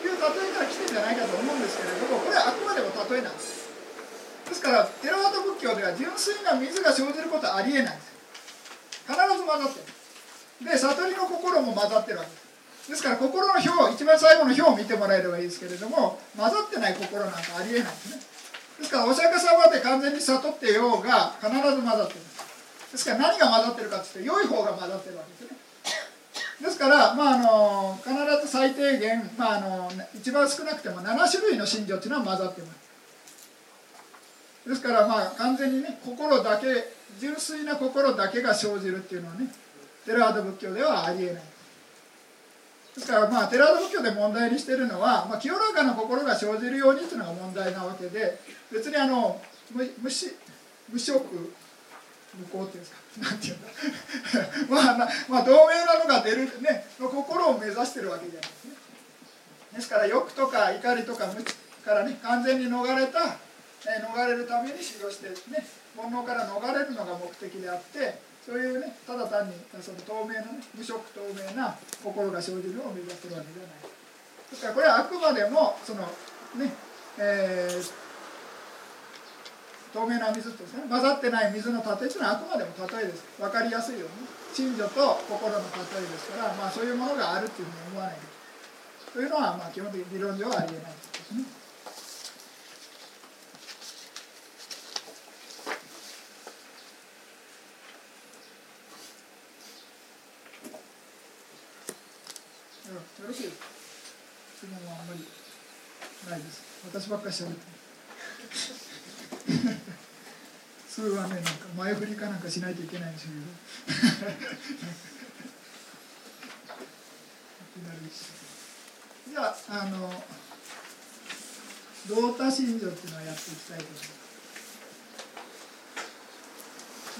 いう例えから来てんじゃないかと思うんですけれどもこれはあくまでも例えなんです。ですからテラワード仏教では純粋な水が生じることはありえないんです。必ず混ざってる。で悟りの心も混ざってるわけです。ですから心の表一番最後の表を見てもらえればいいですけれども混ざってない心なんかありえないんですね。ですからお釈迦様で完全に悟ってようが必ず混ざってる。ですから何が混ざってるかっていうと良い方が混ざってるわけですね。ですからまああの必ず最低限、まあ、あの一番少なくても7種類の信条っていうのは混ざってます。ですからまあ完全にね心だけ純粋な心だけが生じるっていうのはねテラード仏教ではありえない。ですからまあテラード仏教で問題にしてるのは、まあ、清らかな心が生じるようにっていうのが問題なわけで別にあの無無視無色無効っていうんですか？[LAUGHS] なんていうんだ？[LAUGHS] まあ、まあ同盟なのが出るねの心を目指してるわけじゃない。ですねですから欲とか怒りとか無知からね完全に逃れた、え逃れるために修行してね煩悩から逃れるのが目的であってそういうねただ単にその透明なね無色透明な心が生じるのを目指してるわけではない。ですからこれはあくまでもそのねえー透明な水ってですね混ざってない水の例えというのはあくまでも例えです。分かりやすいように。信女と心の例えですから、まあ、そういうものがあるっていうふうに思わないというのは、まあ、基本的に理論上はありえないですね。よろしい質問はあんまりないです。私ばっかりしゃべって普通 [LAUGHS] はねなんか前振りかなんかしないといけないんで [LAUGHS] しょうけどじゃああの同多信条っていうのをやっていきたいと思います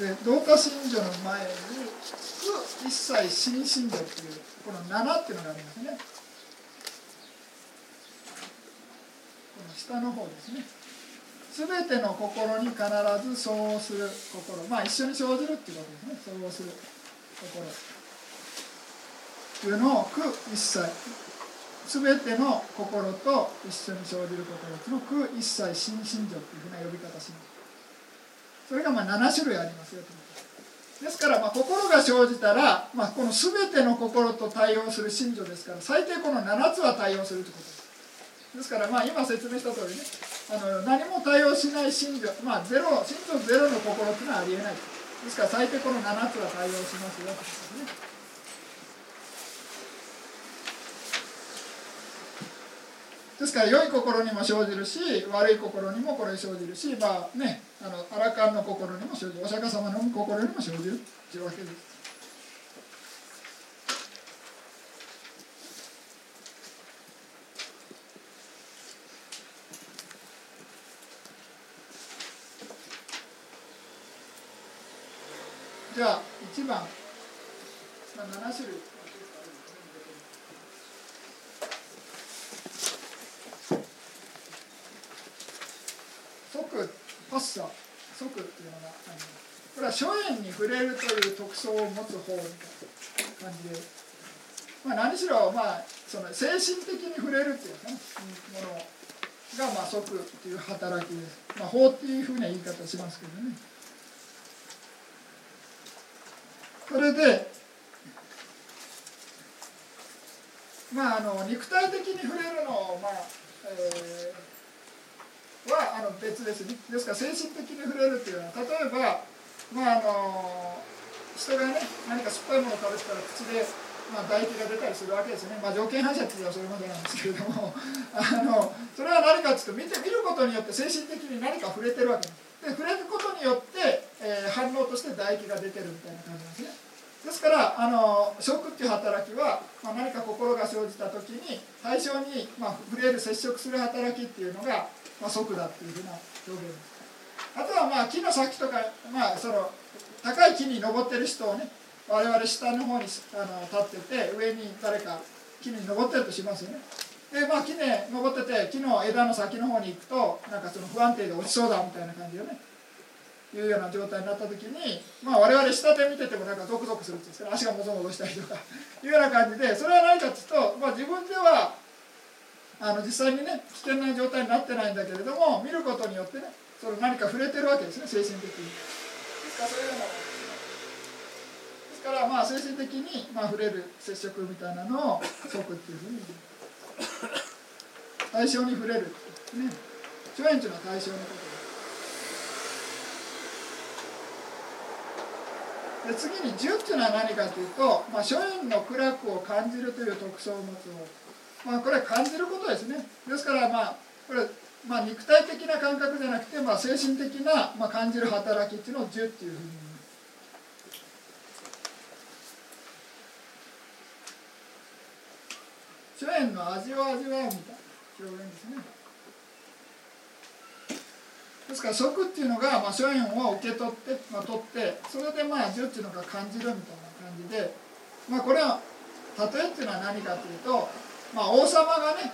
で同多信条の前に「一切新信条」っていうこの7っていうのがありますね。この下の方ですね。すべての心に必ずそうする心。まあ一緒に生じるっていうことですね。そうする心。というのを「苦一切」すべての心と一緒に生じる心っていうのを「苦一切新信条」っていうふうな呼び方します。それがまあ7種類ありますよとです。からまあ心が生じたら、まあ、この全ての心と対応する信条ですから最低この7つは対応するということです。ですからまあ今説明した通りねあの何も対応しない信条まあゼロ信条ゼロの心っていうのはありえないですから最低この7つは対応しますよということですね。ですから良い心にも生じるし悪い心にもこれ生じるしまあねあのアラカンの心にも生じる。お釈迦様の心にも生じるというわけです。じゃあ1番、まあ、7種類即パッサ即っていうのがありますこれは諸縁に触れるという特徴を持つ方みたいな感じでまあ、何しろ、まあ、その精神的に触れるっていうね、ものが、まあ、即っていう働きです。まあ、法っていうふうな言い方しますけどね。それで、まあ、あの肉体的に触れるのを、まあえー、はあの別です。ですから精神的に触れるっていうのは例えば、まあ、あの人がね何か酸っぱいものを食べてたら口でまあ、唾液が出たりするわけですね、まあ、条件反射っていうのはそれまでなんですけれども。[LAUGHS] あのそれは何かっていうと見て見ることによって精神的に何か触れてるわけです。で触れることによって、えー、反応として唾液が出てるみたいな感じなんですね。ですからあの食っていう働きは、まあ、何か心が生じた時に対象に、まあ、触れる接触する働きっていうのが、まあ、即だっていうふうな表現です。あとはまあ木の先とか、まあ、その高い木に登ってる人をね我々下の方にあの立ってて上に誰か木に登ってるとしますよね。でまあ木に登ってて木の枝の先の方に行くとなんかその不安定で落ちそうだみたいな感じでねいうような状態になった時に、まあ、我々下で見ててもなんかゾクゾクするんですけど足がもぞもぞしたりとかいうような感じでそれは何かっていうと、まあ、自分ではあの実際にね危険な状態になってないんだけれども見ることによってねその何か触れてるわけですね精神的に。ですからそういうようなからまあ精神的にまあ触れる接触みたいなのを即っていうふうに。対象に触れるね諸縁というのは対象のこと。ですで次に十っていうのは何かというと、まあ、諸縁の苦楽を感じるという特徴を持つまあ、これは感じることですね。ですからまあこれまあ肉体的な感覚じゃなくて、まあ、精神的な、まあ、感じる働きっていうのを十っていうふうに。諸縁の味を味わうみたいな表現ですね。ですから食っていうのが、まあ、諸縁を受け取って、まあ、取ってそれでまあ十っていうのが感じるみたいな感じで、まあ、これは例えっていうのは何かというと、まあ、王様がね、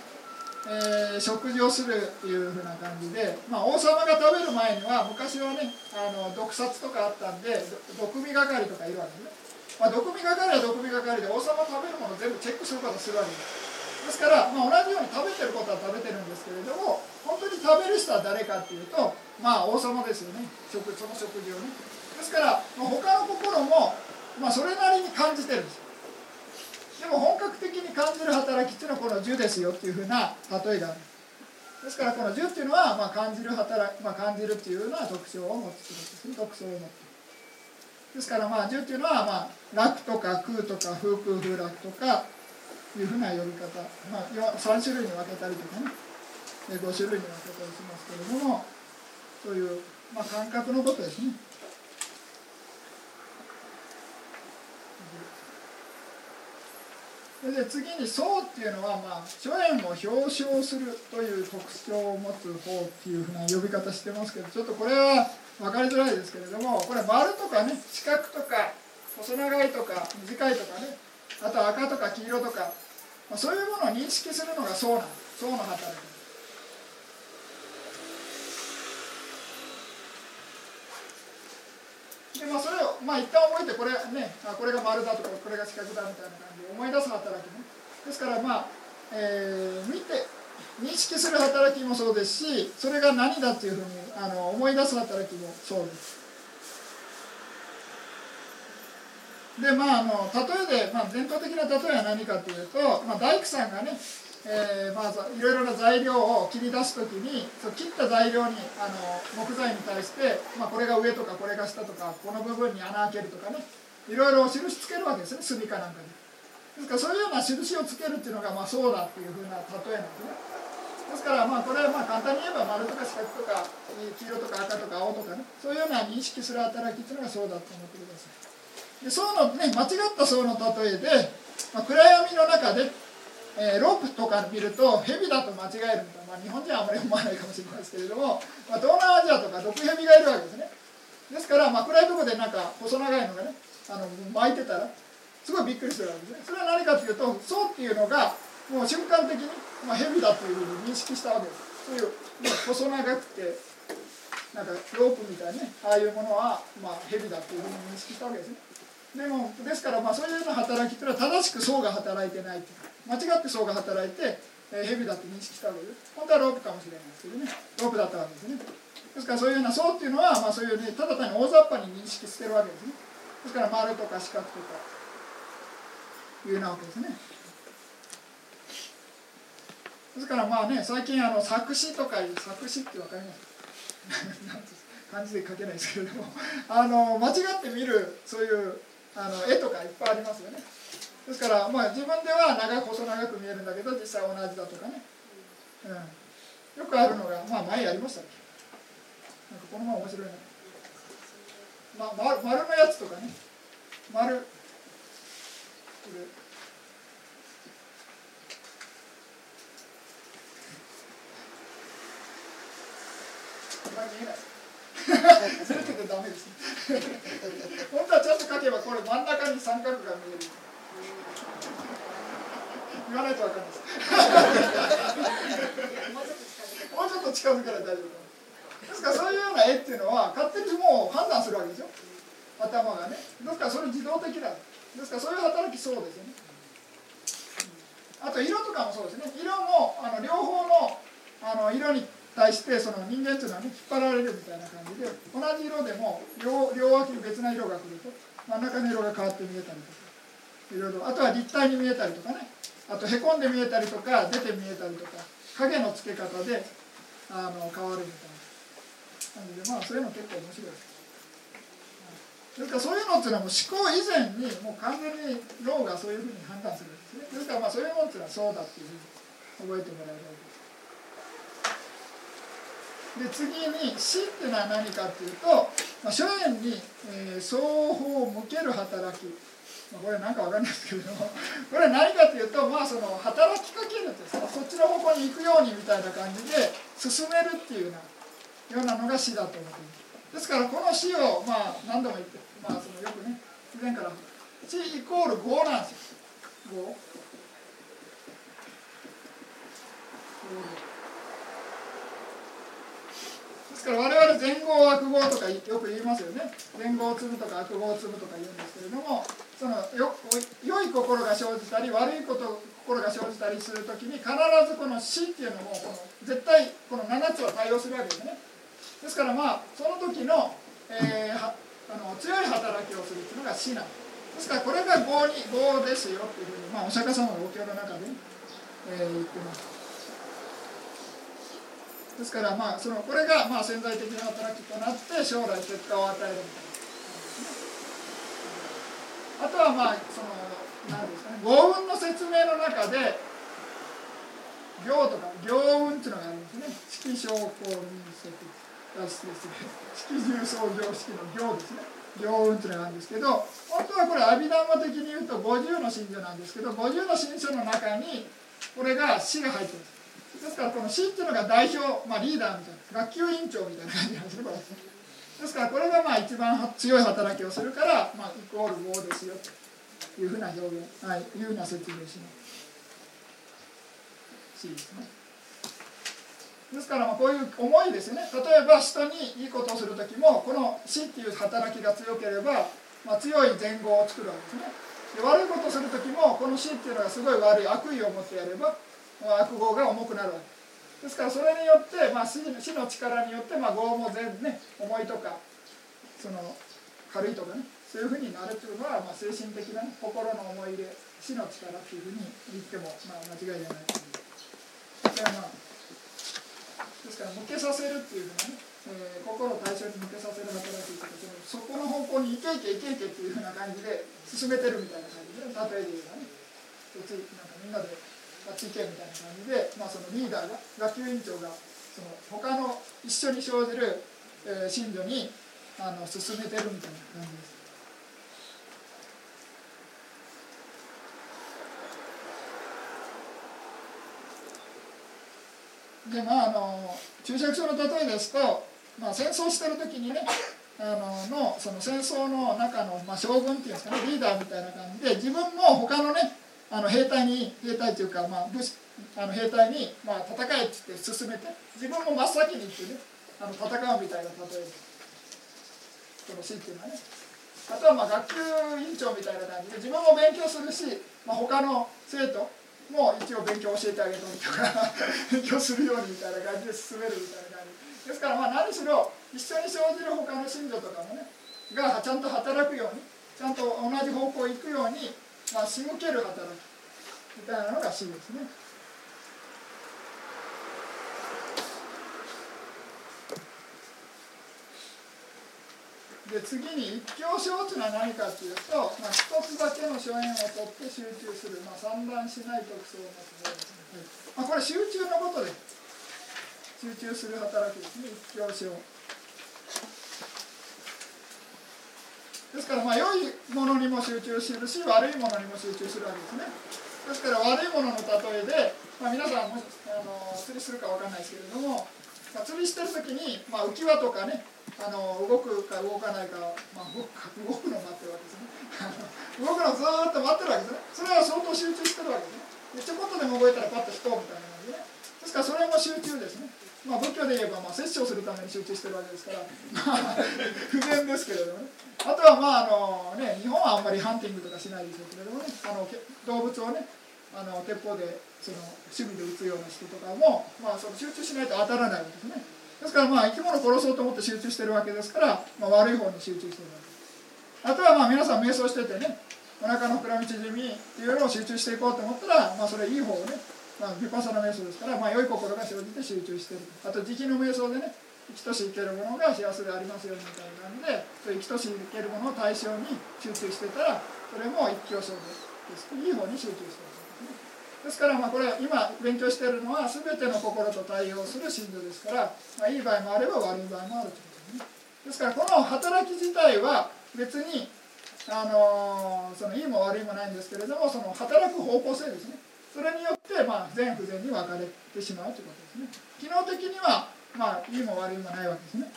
えー、食事をするっていうふうな感じで、まあ、王様が食べる前には昔はねあの毒殺とかあったんで毒味係とかいるわけね、まあ、毒味係は毒味係で王様食べるもの全部チェックすることするわけです。ですから、まあ、同じように食べてることは食べてるんですけれども本当に食べる人は誰かっていうとまあ王様ですよね。食その食事をね。ですから、まあ、他の心も、まあ、それなりに感じてるんですでも本格的に感じる働きっていうのはこの「樹」ですよっていうふうな例えがあるですからこの「樹」っていうのは、まあ、感じる働き、まあ、感じるっていうような特徴を持つことですね。特徴を持つですからまあ「樹」っていうのは、まあ、楽とか空とか風空風楽とかいうふうな呼び方、まあ、3種類に分けたりとかね。5種類に分けたりしますけれどもそういう、まあ、感覚のことですね。で次に「層」っていうのは、まあ、諸縁を表彰するという特徴を持つ方っていうふうな呼び方してますけどちょっとこれは分かりづらいですけれどもこれ丸とかね四角とか細長いとか短いとかねあと赤とか黄色とか、まあ、そういうものを認識するのが層なん層の働き。まあそれをまあ一旦覚えてこれねあこれが丸だとかこれが四角だみたいな感じで思い出す働きね。ですからまあ、えー、見て認識する働きもそうですしそれが何だっていうふうにあの思い出す働きもそうです。でまああの例えで、まあ、伝統的な例えは何かというと、まあ、大工さんがね、えーまあ、いろいろな材料を切り出す時にそう切った材料にあの木材に対して、まあ、これが上とかこれが下とかこの部分に穴開けるとかねいろいろ印つけるわけですね墨かなんかに。ですからそういうような印をつけるっていうのが、まあ、そうだっていうふうな例えなんですね。ですからまあこれはまあ簡単に言えば丸とか四角とか黄色とか赤とか青とかねそういうような認識する働きっていうのがそうだと思ってください。で層のね間違った層の例えで、まあ、暗闇の中で、えー、ロープとか見ると蛇だと間違えるみたいな、まあ、日本人はあまり思わないかもしれないですけれども、まあ、東南アジアとか毒蛇がいるわけですね。ですから、まあ、暗いところでなんか細長いのがねあの巻いてたらすごいびっくりするわけですね。それは何かというと層っていうのがもう瞬間的に、まあ、蛇だというふうに認識したわけです。そういう、まあ、細長くてなんかロープみたいなねああいうものは、まあ、蛇だというふうに認識したわけですね。でもですからまあそういうような働きっていうのは正しく層が働いてない間違って層が働いて、えー、蛇だって認識したわけです本当はロープかもしれないですけどね。ロープだったわけですね。ですからそういうような層っていうのは、まあ、そういうねただ単に大雑把に認識してるわけですね。ですから丸とか四角とかいうようなわけですね。ですからまあね最近あの作詞とかいう作詞って分かります？[LAUGHS] 漢字で書けないですけれども。あの間違って見るそういうあの絵とかいっぱいありますよね。ですからまあ自分では長く細長く見えるんだけど実際同じだとかね、うん、よくあるのがまあ前やりましたっけ？なんかこのまま面白いな、ま、丸丸のやつとかね。丸。これ。見えない。[LAUGHS] ずれててダメですね。[LAUGHS] 本当はちゃんと書けばこれ真ん中に三角が見える言わないと分かんない。ですもうちょっと近づけら大丈夫ですからそういうような絵っていうのは勝手にもう判断するわけですよ。頭がね。ですからそれ自動的だ。ですからそういう働きそうですよね。あと色とかもそうですね。色もあの両方のあの色に対してその人間っていうのはね引っ張られるみたいな感じで同じ色でも両両脇に別な色が来ると真ん中の色が変わって見えたりとか。いろいろあとは立体に見えたりとかね。あとへこんで見えたりとか出て見えたりとか。影のつけ方であの変わるみたいな感じで。まあそういうの結構面白い。です。ですからそういうのっていうのはもう思考以前にもう完全に脳がそういうふうに判断するんですね。ですからまあそういうものっていうのはそうだっていうふうに覚えてもらえればいいで次に死っていうのは何かっていうと、まあ、初縁に、えー、双方向ける働き、これ何か分かんないですけれども [LAUGHS] これは何かというとまあその働きかけるですそっちの方向に行くようにみたいな感じで進めるっていうようなのが死だと思っています。ですからこの死をまあ何度も言ってまあそのよくね以前から死イコール5なんですよ。5。ですから我々善業悪業とかよく言いますよね。善業を積むとか悪業を積むとか言うんですけれどもそのよ良い心が生じたり悪いこと心が生じたりする時に必ずこの死っていうのもこの絶対この7つは対応するわけですね。ですからまあその時の,、えー、あの強い働きをするっていうのが死なんですからこれが業に業ですよっていうふうに、まあ、お釈迦様のお経の中で、えー、言ってます。ですからまあそのこれがまあ潜在的な働きとなって将来結果を与えるみたいなね。あとはまあその何ですかね合運の説明の中で行とか行運っていうのがありますね。式証拠民籍脱出ですね式重創業式の行ですね行運っていうのがあるんですけど本当はこれ阿弥陀摩的に言うと50の信条なんですけど50の信条の中にこれが死が入ってますですからこの C っていうのが代表、まあ、リーダーみたいな学級委員長みたいな感じなんです。ねこれですからこれがまあ一番強い働きをするから、まあ、イコール5ですよというふうな表現、はい、いうふうな説明します C ですねですからまあこういう思いですね。例えば人にいいことをする時もこの死っていう働きが強ければ、まあ、強い前後を作るわけですね。で悪いことをする時もこの死っていうのがすごい悪い悪意を持ってやれば悪号が重くなるわけ。ですからそれによって、まあ、死の力によって、まあ、業も全部ね重いとかその軽いとかねそういうふうになるというのは、まあ、精神的な、ね、心の思い入れ死の力っていうふうに言っても、まあ、間違いじゃない。それはまあですから向けさせるっていうふうなね、えー、心を対象に向けさせる働きというかそこの方向に行けいけ行けいけっていうふうな感じで進めてるみたいな感じで例えで言えばねなんかみんなでみたいな感じで、まあ、そのリーダーが学級委員長がその他の一緒に生じる、えー、信者にあの進めてるみたいな感じです。でまああの注釈書の例えですと、まあ、戦争してる時にねあののその戦争の中の、まあ、将軍っていうんですかねリーダーみたいな感じで自分も他のねあの兵隊に兵隊というか、まあ、武士あの兵隊に、まあ、戦えって言って進めて自分も真っ先に行ってねあの戦うみたいな例えこの死っていうのはね。あとはまあ学級委員長みたいな感じで自分も勉強するし、まあ、他の生徒も一応勉強教えてあげたりとか [LAUGHS] 勉強するようにみたいな感じで進めるみたいな感じ。ですからまあ何しろ一緒に生じる他の信者とかもねがちゃんと働くようにちゃんと同じ方向行くように、まあ、仕向ける働きみたいなのが死ですね。で次に一教書というのは何かというと、まあ、一つだけの書縁を取って集中する、まあ、散乱しない特徴を持つですね、はいまあ、これ集中のことで集中する働きですね一教書ですからまあ良いものにも集中するし悪いものにも集中するわけですね。ですから悪いものの例えで、まあ、皆さんもあの釣りするか分かんないですけれども、まあ、釣りしてる時に、まあ、浮き輪とかねあの動くか動かないか、まあ、動くか動くの待ってるわけですね。動くのずっと待ってるわけですね。それは相当集中してるわけですね。でちょこっとでも動いたらパッと引こうみたいな感じでね。ですか？らそれも集中ですね。まあ仏教で言えばまあ摂取するために集中してるわけですからまあ [LAUGHS] 不全ですけれどもね。あとはまああのね日本はあんまりハンティングとかしないでしょうけれどもね。あの動物をねあの鉄砲でその趣味で撃つような人とかも、まあ、その集中しないと当たらないわけですね。ですからまあ生き物を殺そうと思って集中してるわけですから、まあ、悪い方に集中してるわけです。あとはまあ皆さん瞑想しててねお腹の膨らみ縮みっていうのを集中していこうと思ったら、まあ、それいい方をね、まあ、ヴィパサナ瞑想ですから、まあ、良い心が生じて集中してる。あと慈悲の瞑想でね生きとし生けるものが幸せでありますようにみたいな感じで生きとし生けるものを対象に集中してたらそれも一挙症です。いい方に集中してる。ですね、ですからまあこれ今勉強しているのは全ての心と対応する信条ですから、まあ、いい場合もあれば悪い場合もあるということですね。ですからこの働き自体は別にあのそのいいも悪いもないんですけれどもその働く方向性ですね。それによってまあ善不善に分かれてしまうということですね。機能的にはまあいいも悪いもないわけですね。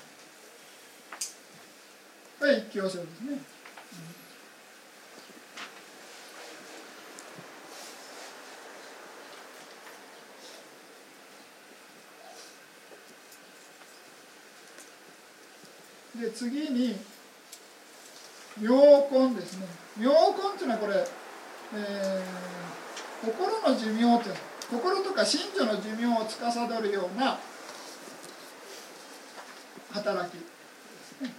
これ一教書ですね、うん。で次に妙根ですね。妙根っていうのはこれ、えー、心の寿命って心とか心女の寿命を司るような働き、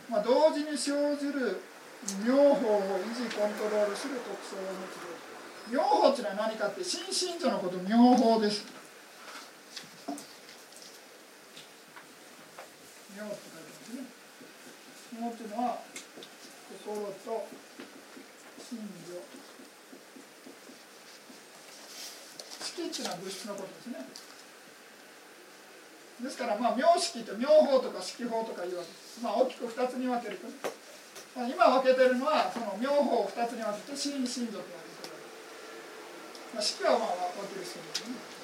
まあ、同時に生じる妙法を維持コントロールする特徴を持つ。妙法っていうのは何かって心身女のこと妙法です。妙って書いてますね。気持ちのは心と心情式っていうのは物質のことですね。ですからまあ妙式と妙法とか式法とかいうわけです。まあ大きく2つに分けると、まあ、今分けてるのはその妙法を2つに分けて心心情と分けてる、まあ、式はまあ分ける人ですね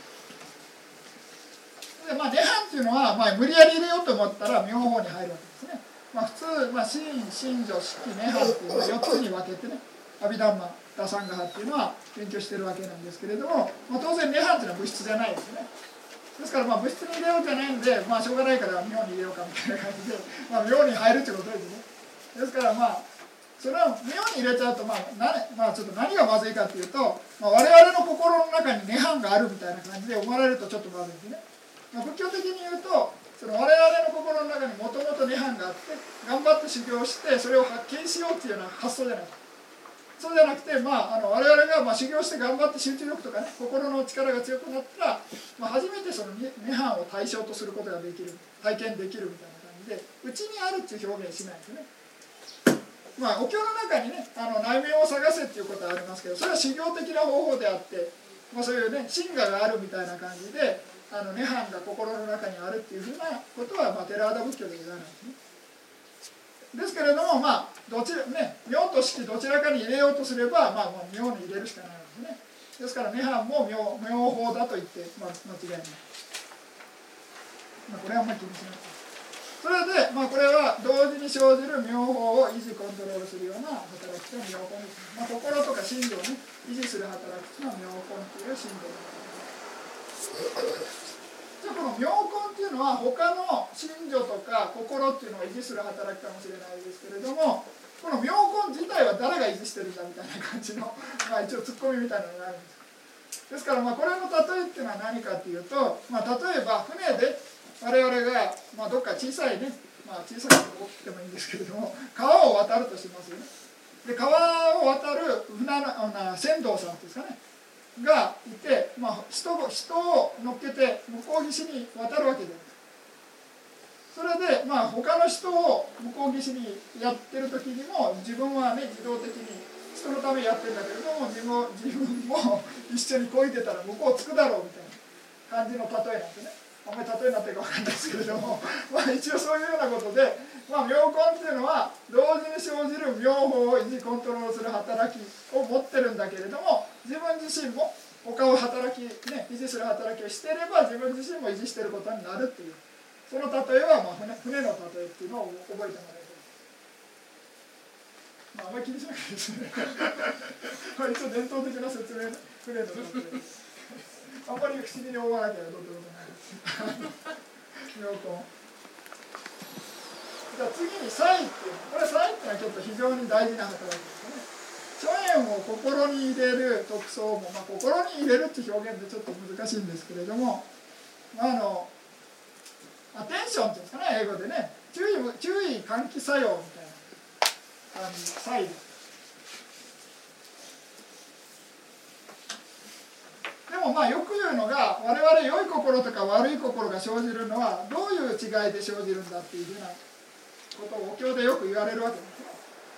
でまあ涅槃っていうのは、まあ、無理やり入れようと思ったら妙法に入るわけですね。まあ、普通、まあ、真真女式涅槃っていうのは4つに分けてね。阿弥陀ダサンガハっていうのは勉強してるわけなんですけれども、まあ、当然涅槃っていうのは物質じゃないですね。ですからまあ物質に入れようじゃないんでまあしょうがないから妙に入れようかみたいな感じで、まあ、妙に入るってことですね。ですからまあそれを妙に入れちゃうとまあな、まあ、ちょっと何がまずいかっていうと、まあ、我々の心の中に涅槃があるみたいな感じで思われるとちょっとまずいですね、まあ、仏教的に言うとその我々の心の中にもともと涅槃があって頑張って修行してそれを発見しようっていうような発想じゃないそうじゃなくて、まあ、あの我々がまあ修行して頑張って集中力とかね心の力が強くなったら、まあ、初めてその涅槃を対象とすることができる体験できるみたいな感じでうちにあるっていう表現しないですね。まあ、お経の中にねあの内面を探せっていうことはありますけどそれは修行的な方法であって、まあ、そういうね真我があるみたいな感じであの涅槃が心の中にあるっていうふうなことは、まあ、テラーダ仏教で言わないですね。ですけれどもまあどちらね妙と式どちらかに入れようとすればまあもう妙に入れるしかないんですね。ですから涅槃も妙妙法だと言って、まあ、間違いない。まあ、これはあんまり気にしない。それで、まあ、これは同時に生じる妙法を維持コントロールするような働きと妙根です、まあ、心とか心情をね維持する働きというのは妙根という心情です。じゃあこの妙根っていうのは他の信女とか心っていうのを維持する働きかもしれないですけれどもこの妙根自体は誰が維持してるんだみたいな感じの、[LAUGHS] まあ、一応ツッコミみたいなのがあるんです。ですからまあこれの例えっていうのは何かっていうと、まあ、例えば船で我々が、まあ、どっか小さいね、まあ、小さいと大きくてもいいんですけれども川を渡るとしますよね。で川を渡る船の船頭さんですかね。がいて、まあ、人人を乗っけて向こう岸に渡るわけです。それでまあ他の人を向こう岸にやってる時にも自分はね自動的に人のためにやってるんだけれども自分自分も一緒に漕いでたら向こう着くだろうみたいな感じの例えなんですね。あんまり例えになってるか分かんないですけれども。[LAUGHS] まあ一応そういうようなことで、まあ、妙根っていうのは同時に生じる妙法を維持コントロールする働きを持ってるんだけれども自分自身も他を働き、ね、維持する働きをしていれば自分自身も維持していることになるっていうその例えは、まあ、船船の例えっていうのを覚えてもらえるまあ、あまり気にしなくていいですね。[LAUGHS] まあ一応伝統的な説明船の例え。あんまり不思議に思わなきゃどうってことない妙根じゃあ次に「サイ」っていうこれ「サイ」っていうのはちょっと非常に大事な働きですね。諸縁を心に入れる特徴も、まあ、心に入れるって表現でちょっと難しいんですけれども、まあ、あのアテンションっていうんですかね英語でね。注意注意喚起作用みたいな感じサイド。でもまあよく言うのが我々良い心とか悪い心が生じるのはどういう違いで生じるんだっていうふうなことをお経でよく言われるわけです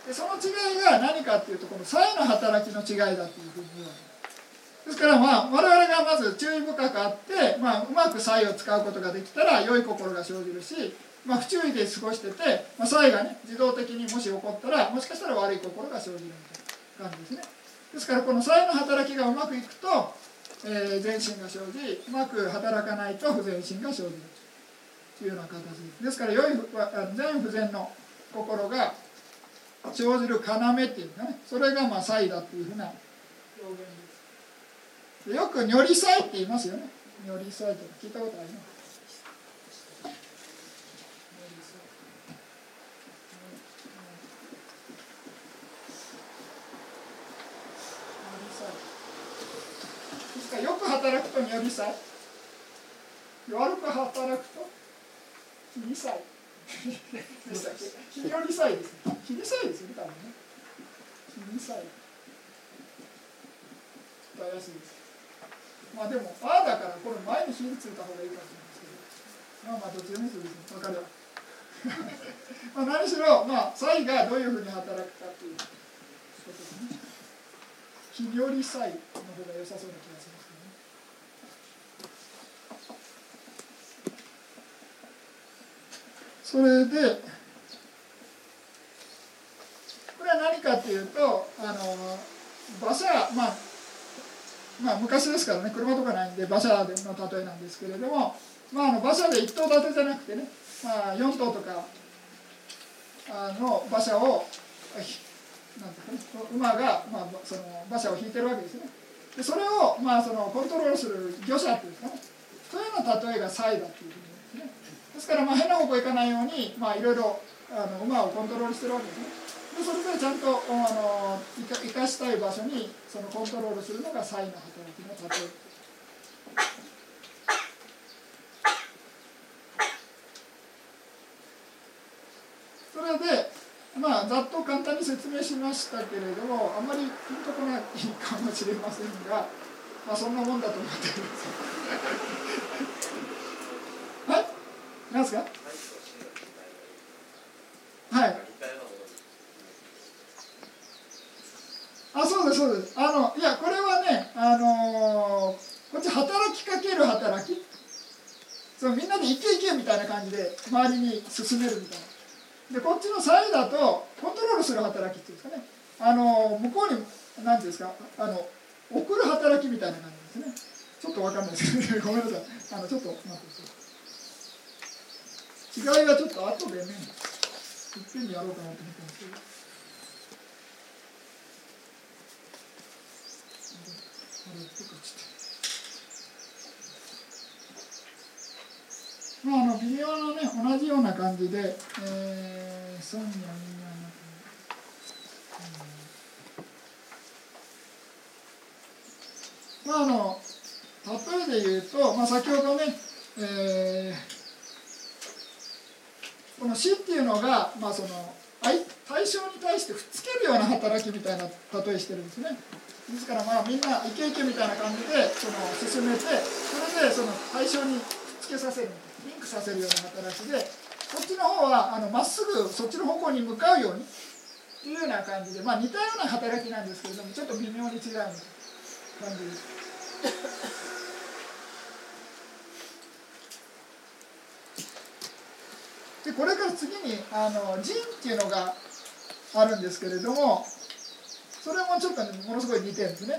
でその違いが何かっていうとこの才の働きの違いだっていうふうに言うわけです。からまあ我々がまず注意深くあって、まあ、うまく才を使うことができたら良い心が生じるし、まあ、不注意で過ごしてて、まあ、才がね自動的にもし起こったらもしかしたら悪い心が生じるみたいな感じですね。ですからこの才の働きがうまくいくとえー、全身が生じうまく働かないと不全身が生じるというような形です。ですから良い全不全の心が生じる要っていうかね。それがまあ才だっていうふうな表現です。よく如理才って言いますよね。如理才って聞いたことあります？よく働くと如理祭。悪く働くと非理祭。でしたっけ非如理祭です非理祭ですよね多分ね非理祭怪しいですまあでもああだからこれ前に火ついた方がいいかもしれないですけどまあまあどっちでもいいです分かるわまあ何しろまあ祭がどういうふうに働くかっていうことですね非如理祭の方が良さそうな気がしますそれでこれは何かっていうとあの馬車まあまあ昔ですからね車とかないんで馬車の例えなんですけれども、まあ、あの馬車で1頭立てじゃなくてね、まあ、4頭とかあの馬車をなんていうか、馬が、まあ、その馬車を引いてるわけですね。でそれを、まあ、そのコントロールする魚車っていうかね。そういうような例えがサイだっていうふうにですからまあ変な方向行かないようにまあいろいろあの馬をコントロールしてるわけですねでそれぞれちゃんとあの生かしたい場所にそのコントロールするのが才の働きの例えそれでまあざっと簡単に説明しましたけれどもあまりピンとこないかもしれませんが、まあ、そんなもんだと思ってください。何ですか？はい。あそうですそうです。あのいやこれはねあのー、こっち働きかける働き？そのみんなで行け行けみたいな感じで周りに進めるみたいな。でこっちのサイだとコントロールする働きっていうんですかね。あのー、向こうに何ていうんですか？あの送る働きみたいな感じですね。ちょっと分かんないですけどごめんなさい。あのちょっと待ってください。違いはちょっと後でねいっぺんにやろうかなと思ってます。けど。まあ、あの微妙なのね同じような感じで、えー、ソニアミニまああの例えで言うと、まあ、先ほどね、えーこの死っていうのが、まあ、その対象に対してくっつけるような働きみたいな例えしてるんですね。ですからまあみんなイケイケみたいな感じでその進めてそれでその対象にくっつけさせるリンクさせるような働きでこっちの方はあのまっすぐそっちの方向に向かうようにというような感じで、まあ、似たような働きなんですけれどもちょっと微妙に違う感じです。でこれから次にあの陣っていうのがあるんですけれどもそれもちょっと、ね、ものすごい似てるんですね。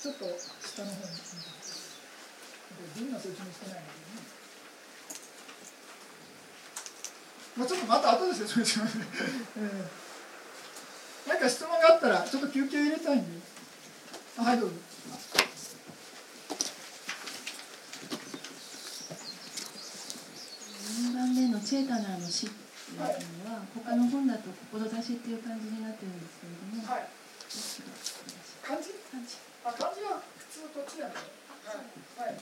ちょっと下の方に。陣の説明してないのでね、まあ、ちょっとまた後で説明します、え [LAUGHS] ー、何か質問があったらちょっと休憩入れたいんで。はいどうぞ。チェータナーの詩っていうのは、他の本だと志っていう感じになってるんですけれども、はい、漢字漢字？あ漢字は普通こっちなんだはい、はい。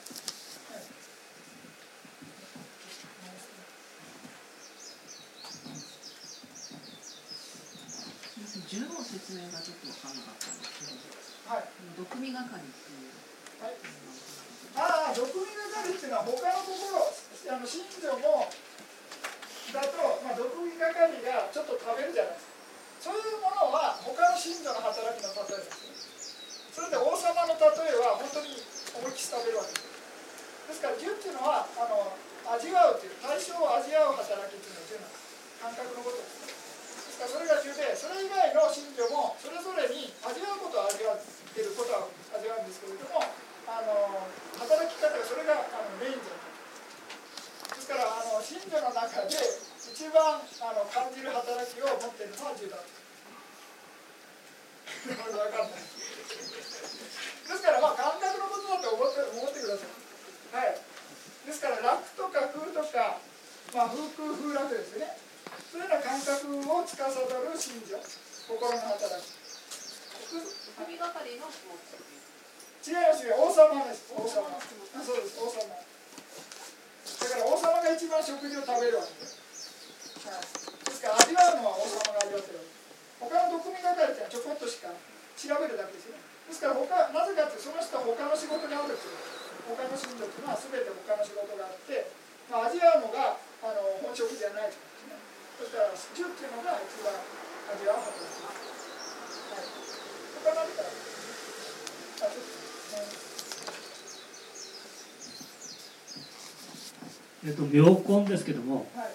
十の説明がちょっと分からなかったんですけど、はい、毒味係っていう。はい、ああ、毒味係っていうのは他のところ、あの信条もだと、まあ、毒味係がちょっと食べるじゃないですかそういうものは他の信者の働きの例えですねそれで王様の例えは本当に思いっきり食べるわけです。ですから純っていうのはあの味わうという対象を味わう働きっていうのは純なんです感覚のことです。ですからそれが重でそれ以外の信者もそれぞれに味わうことを味わってることは味わうんですけれどもあの働き方がそれがあのメインじゃないからあの信者の中で一番あの感じる働きを持っているのは10だ分かんないですからまあ感覚のことだと思って思ってください。はい。ですから楽とか空とかまあ風空風楽ですね。そういうような感覚を司る信者。心の働き。神がかりの違いますよ王様です。王様。そうです。王様だから王様が一番食事を食べるわけです、はい、ですから味わうのは王様が味わってるわけ他の毒味係っていうのはちょこっとしか調べるだけですよねですから他なぜかってその人は他の仕事があるんですよ他の信者っていうのは全て他の仕事があって、まあ、味わうのがあの本職じゃないというねそしたら銃っていうのが一番味わうはずです、はい、他何かあちょっと、えっと、妙根ですけども、はい、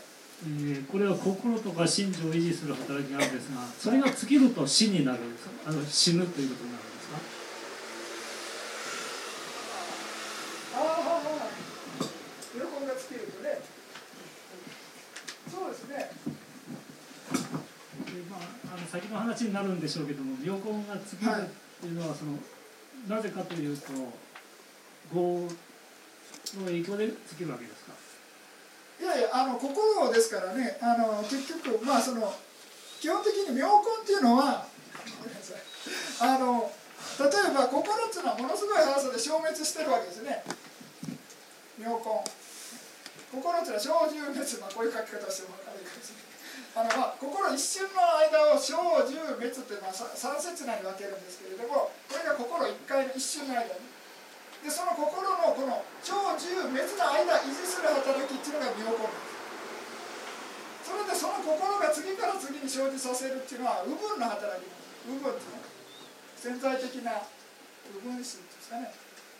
えー、これは心とか心情を維持する働きがあるんですがそれが尽きると死になるあの死ぬということになるんですか？先の話になるんでしょうけども妙根が尽きるっていうのはその、なぜかというと業の影響で尽きるわけですか？いやいやあの心ですからねあの結局まあその基本的に妙根っていうのはあの例えば心っていうのはものすごい速さで消滅してるわけですね。妙根。心っていうのは小獣滅、まあ、こういう書き方してもらえるかもしれない。あのまあ、心一瞬の間を小獣滅ってまあ3節内に分けるんですけれどもこれが心一回の一瞬の間。にでその心のこの超自由滅の間維持する働きっていうのが妙根それでその心が次から次に生じさせるっていうのは右分の働き右分っていうの潜在的な右分心っていうんですかね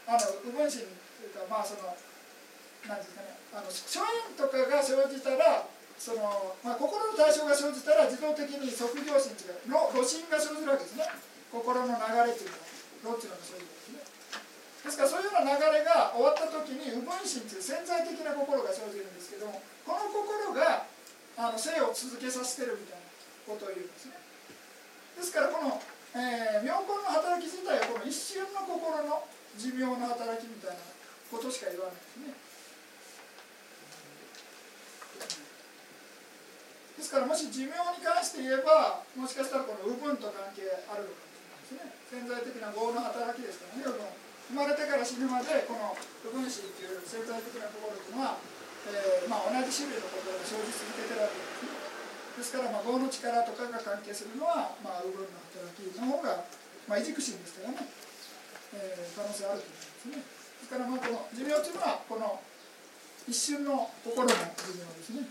あの右分心というかまあその何ですかねあの諸縁とかが生じたらその、まあ、心の対象が生じたら自動的に即行心というか露心が生じるわけですね心の流れというのはどっちのが生じるですですからそういうような流れが終わった時に右分心という潜在的な心が生じるんですけどもこの心があの生を続けさせてるみたいなことを言うんですね。ですからこの、えー、妙根の働き自体はこの一瞬の心の寿命の働きみたいなことしか言わないですね。ですからもし寿命に関して言えばもしかしたらこの右分と関係あるのかもしれないですね。潜在的な業の働きですからね生まれ死ぬまでこの不分子っていう潜在的な心っていうのは、えーまあ、同じ種類のことが生じ続けてるわけですね。ですから、まあ、業の力とかが関係するのは、まあ、右分の働きの方が、まあ、異軸心ですからね、えー、可能性あると思いますね。ですから、まあ、この寿命というのはこの一瞬の心の寿命ですね。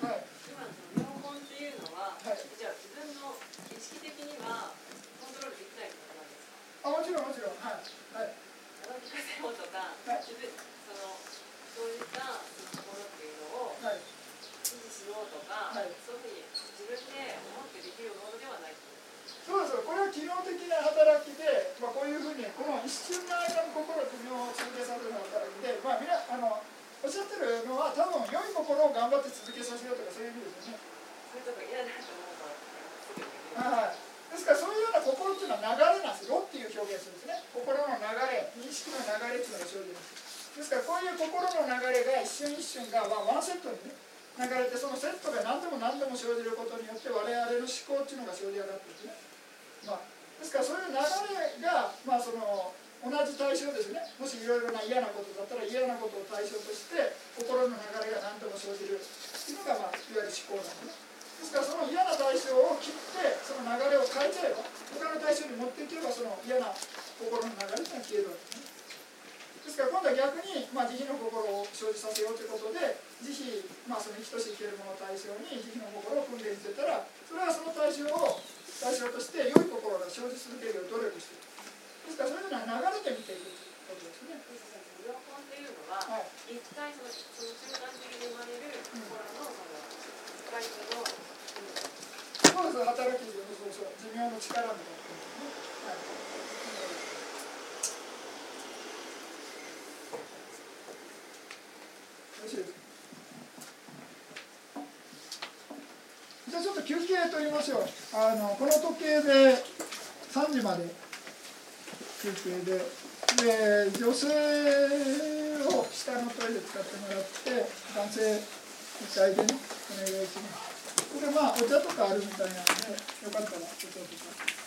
はい。今の妙本っていうのは、はい。じゃあ自分の意識的にはコントロールできないことなんですかあもちろんもちろん。はい。はい。あの聞かせようとか、はい。自分そのそういったところっていうのをはい。維持しようとか、はい。そういうふうに自分で思ってできるものではない。そうですこれは機能的な働きで、まあ、こういうふうにこの一瞬の間の心と身を続けさせる働きで、まあ、みなあのおっしゃってるのは多分良い心を頑張って続けさせようとかそういう意味ですよね。そういうとこ嫌だと思うから。はい、ですからそういうような心っていうのは流れなんです。よっていう表現するんですね。心の流れ認識の流れっていうのが生じます。ですからこういう心の流れが一瞬一瞬が、ワンセットにね流れてそのセットが何でも何でも生じることによって我々の思考っていうのが生じ上がってるんですね、まあ、ですからそういう流れが、まあ、その同じ対象ですね。もしいろいろな嫌なことだったら嫌なことを対象として心の流れが何でも生じるっていうのが、まあ、いわゆる思考なんですね。ですからその嫌な対象を切ってその流れを変えちゃえば他の対象に持っていけばその嫌な心の流れっていうのは消えるわけですねですから今度は逆に、まあ、慈悲の心を生じさせようということで慈悲、まあ、その生きとし生けるものを対象に慈悲の心を訓練してたらそれはその対象を対象として良い心が生じ続けるよう努力していくですからそういうのは流れて見ていくということですね。は、はい一体そのその瞬間的に生まれる心のその一回その、うんそうです働きそうそう寿命の力みたいなねはいよろしいですかじゃあちょっと休憩取りましょうあのこの時計で3時まで休憩でで女性を下のトイレ使ってもらって男性2階でねお願いしますこれまあお茶とかあるみたいなんでよかったらお茶とか。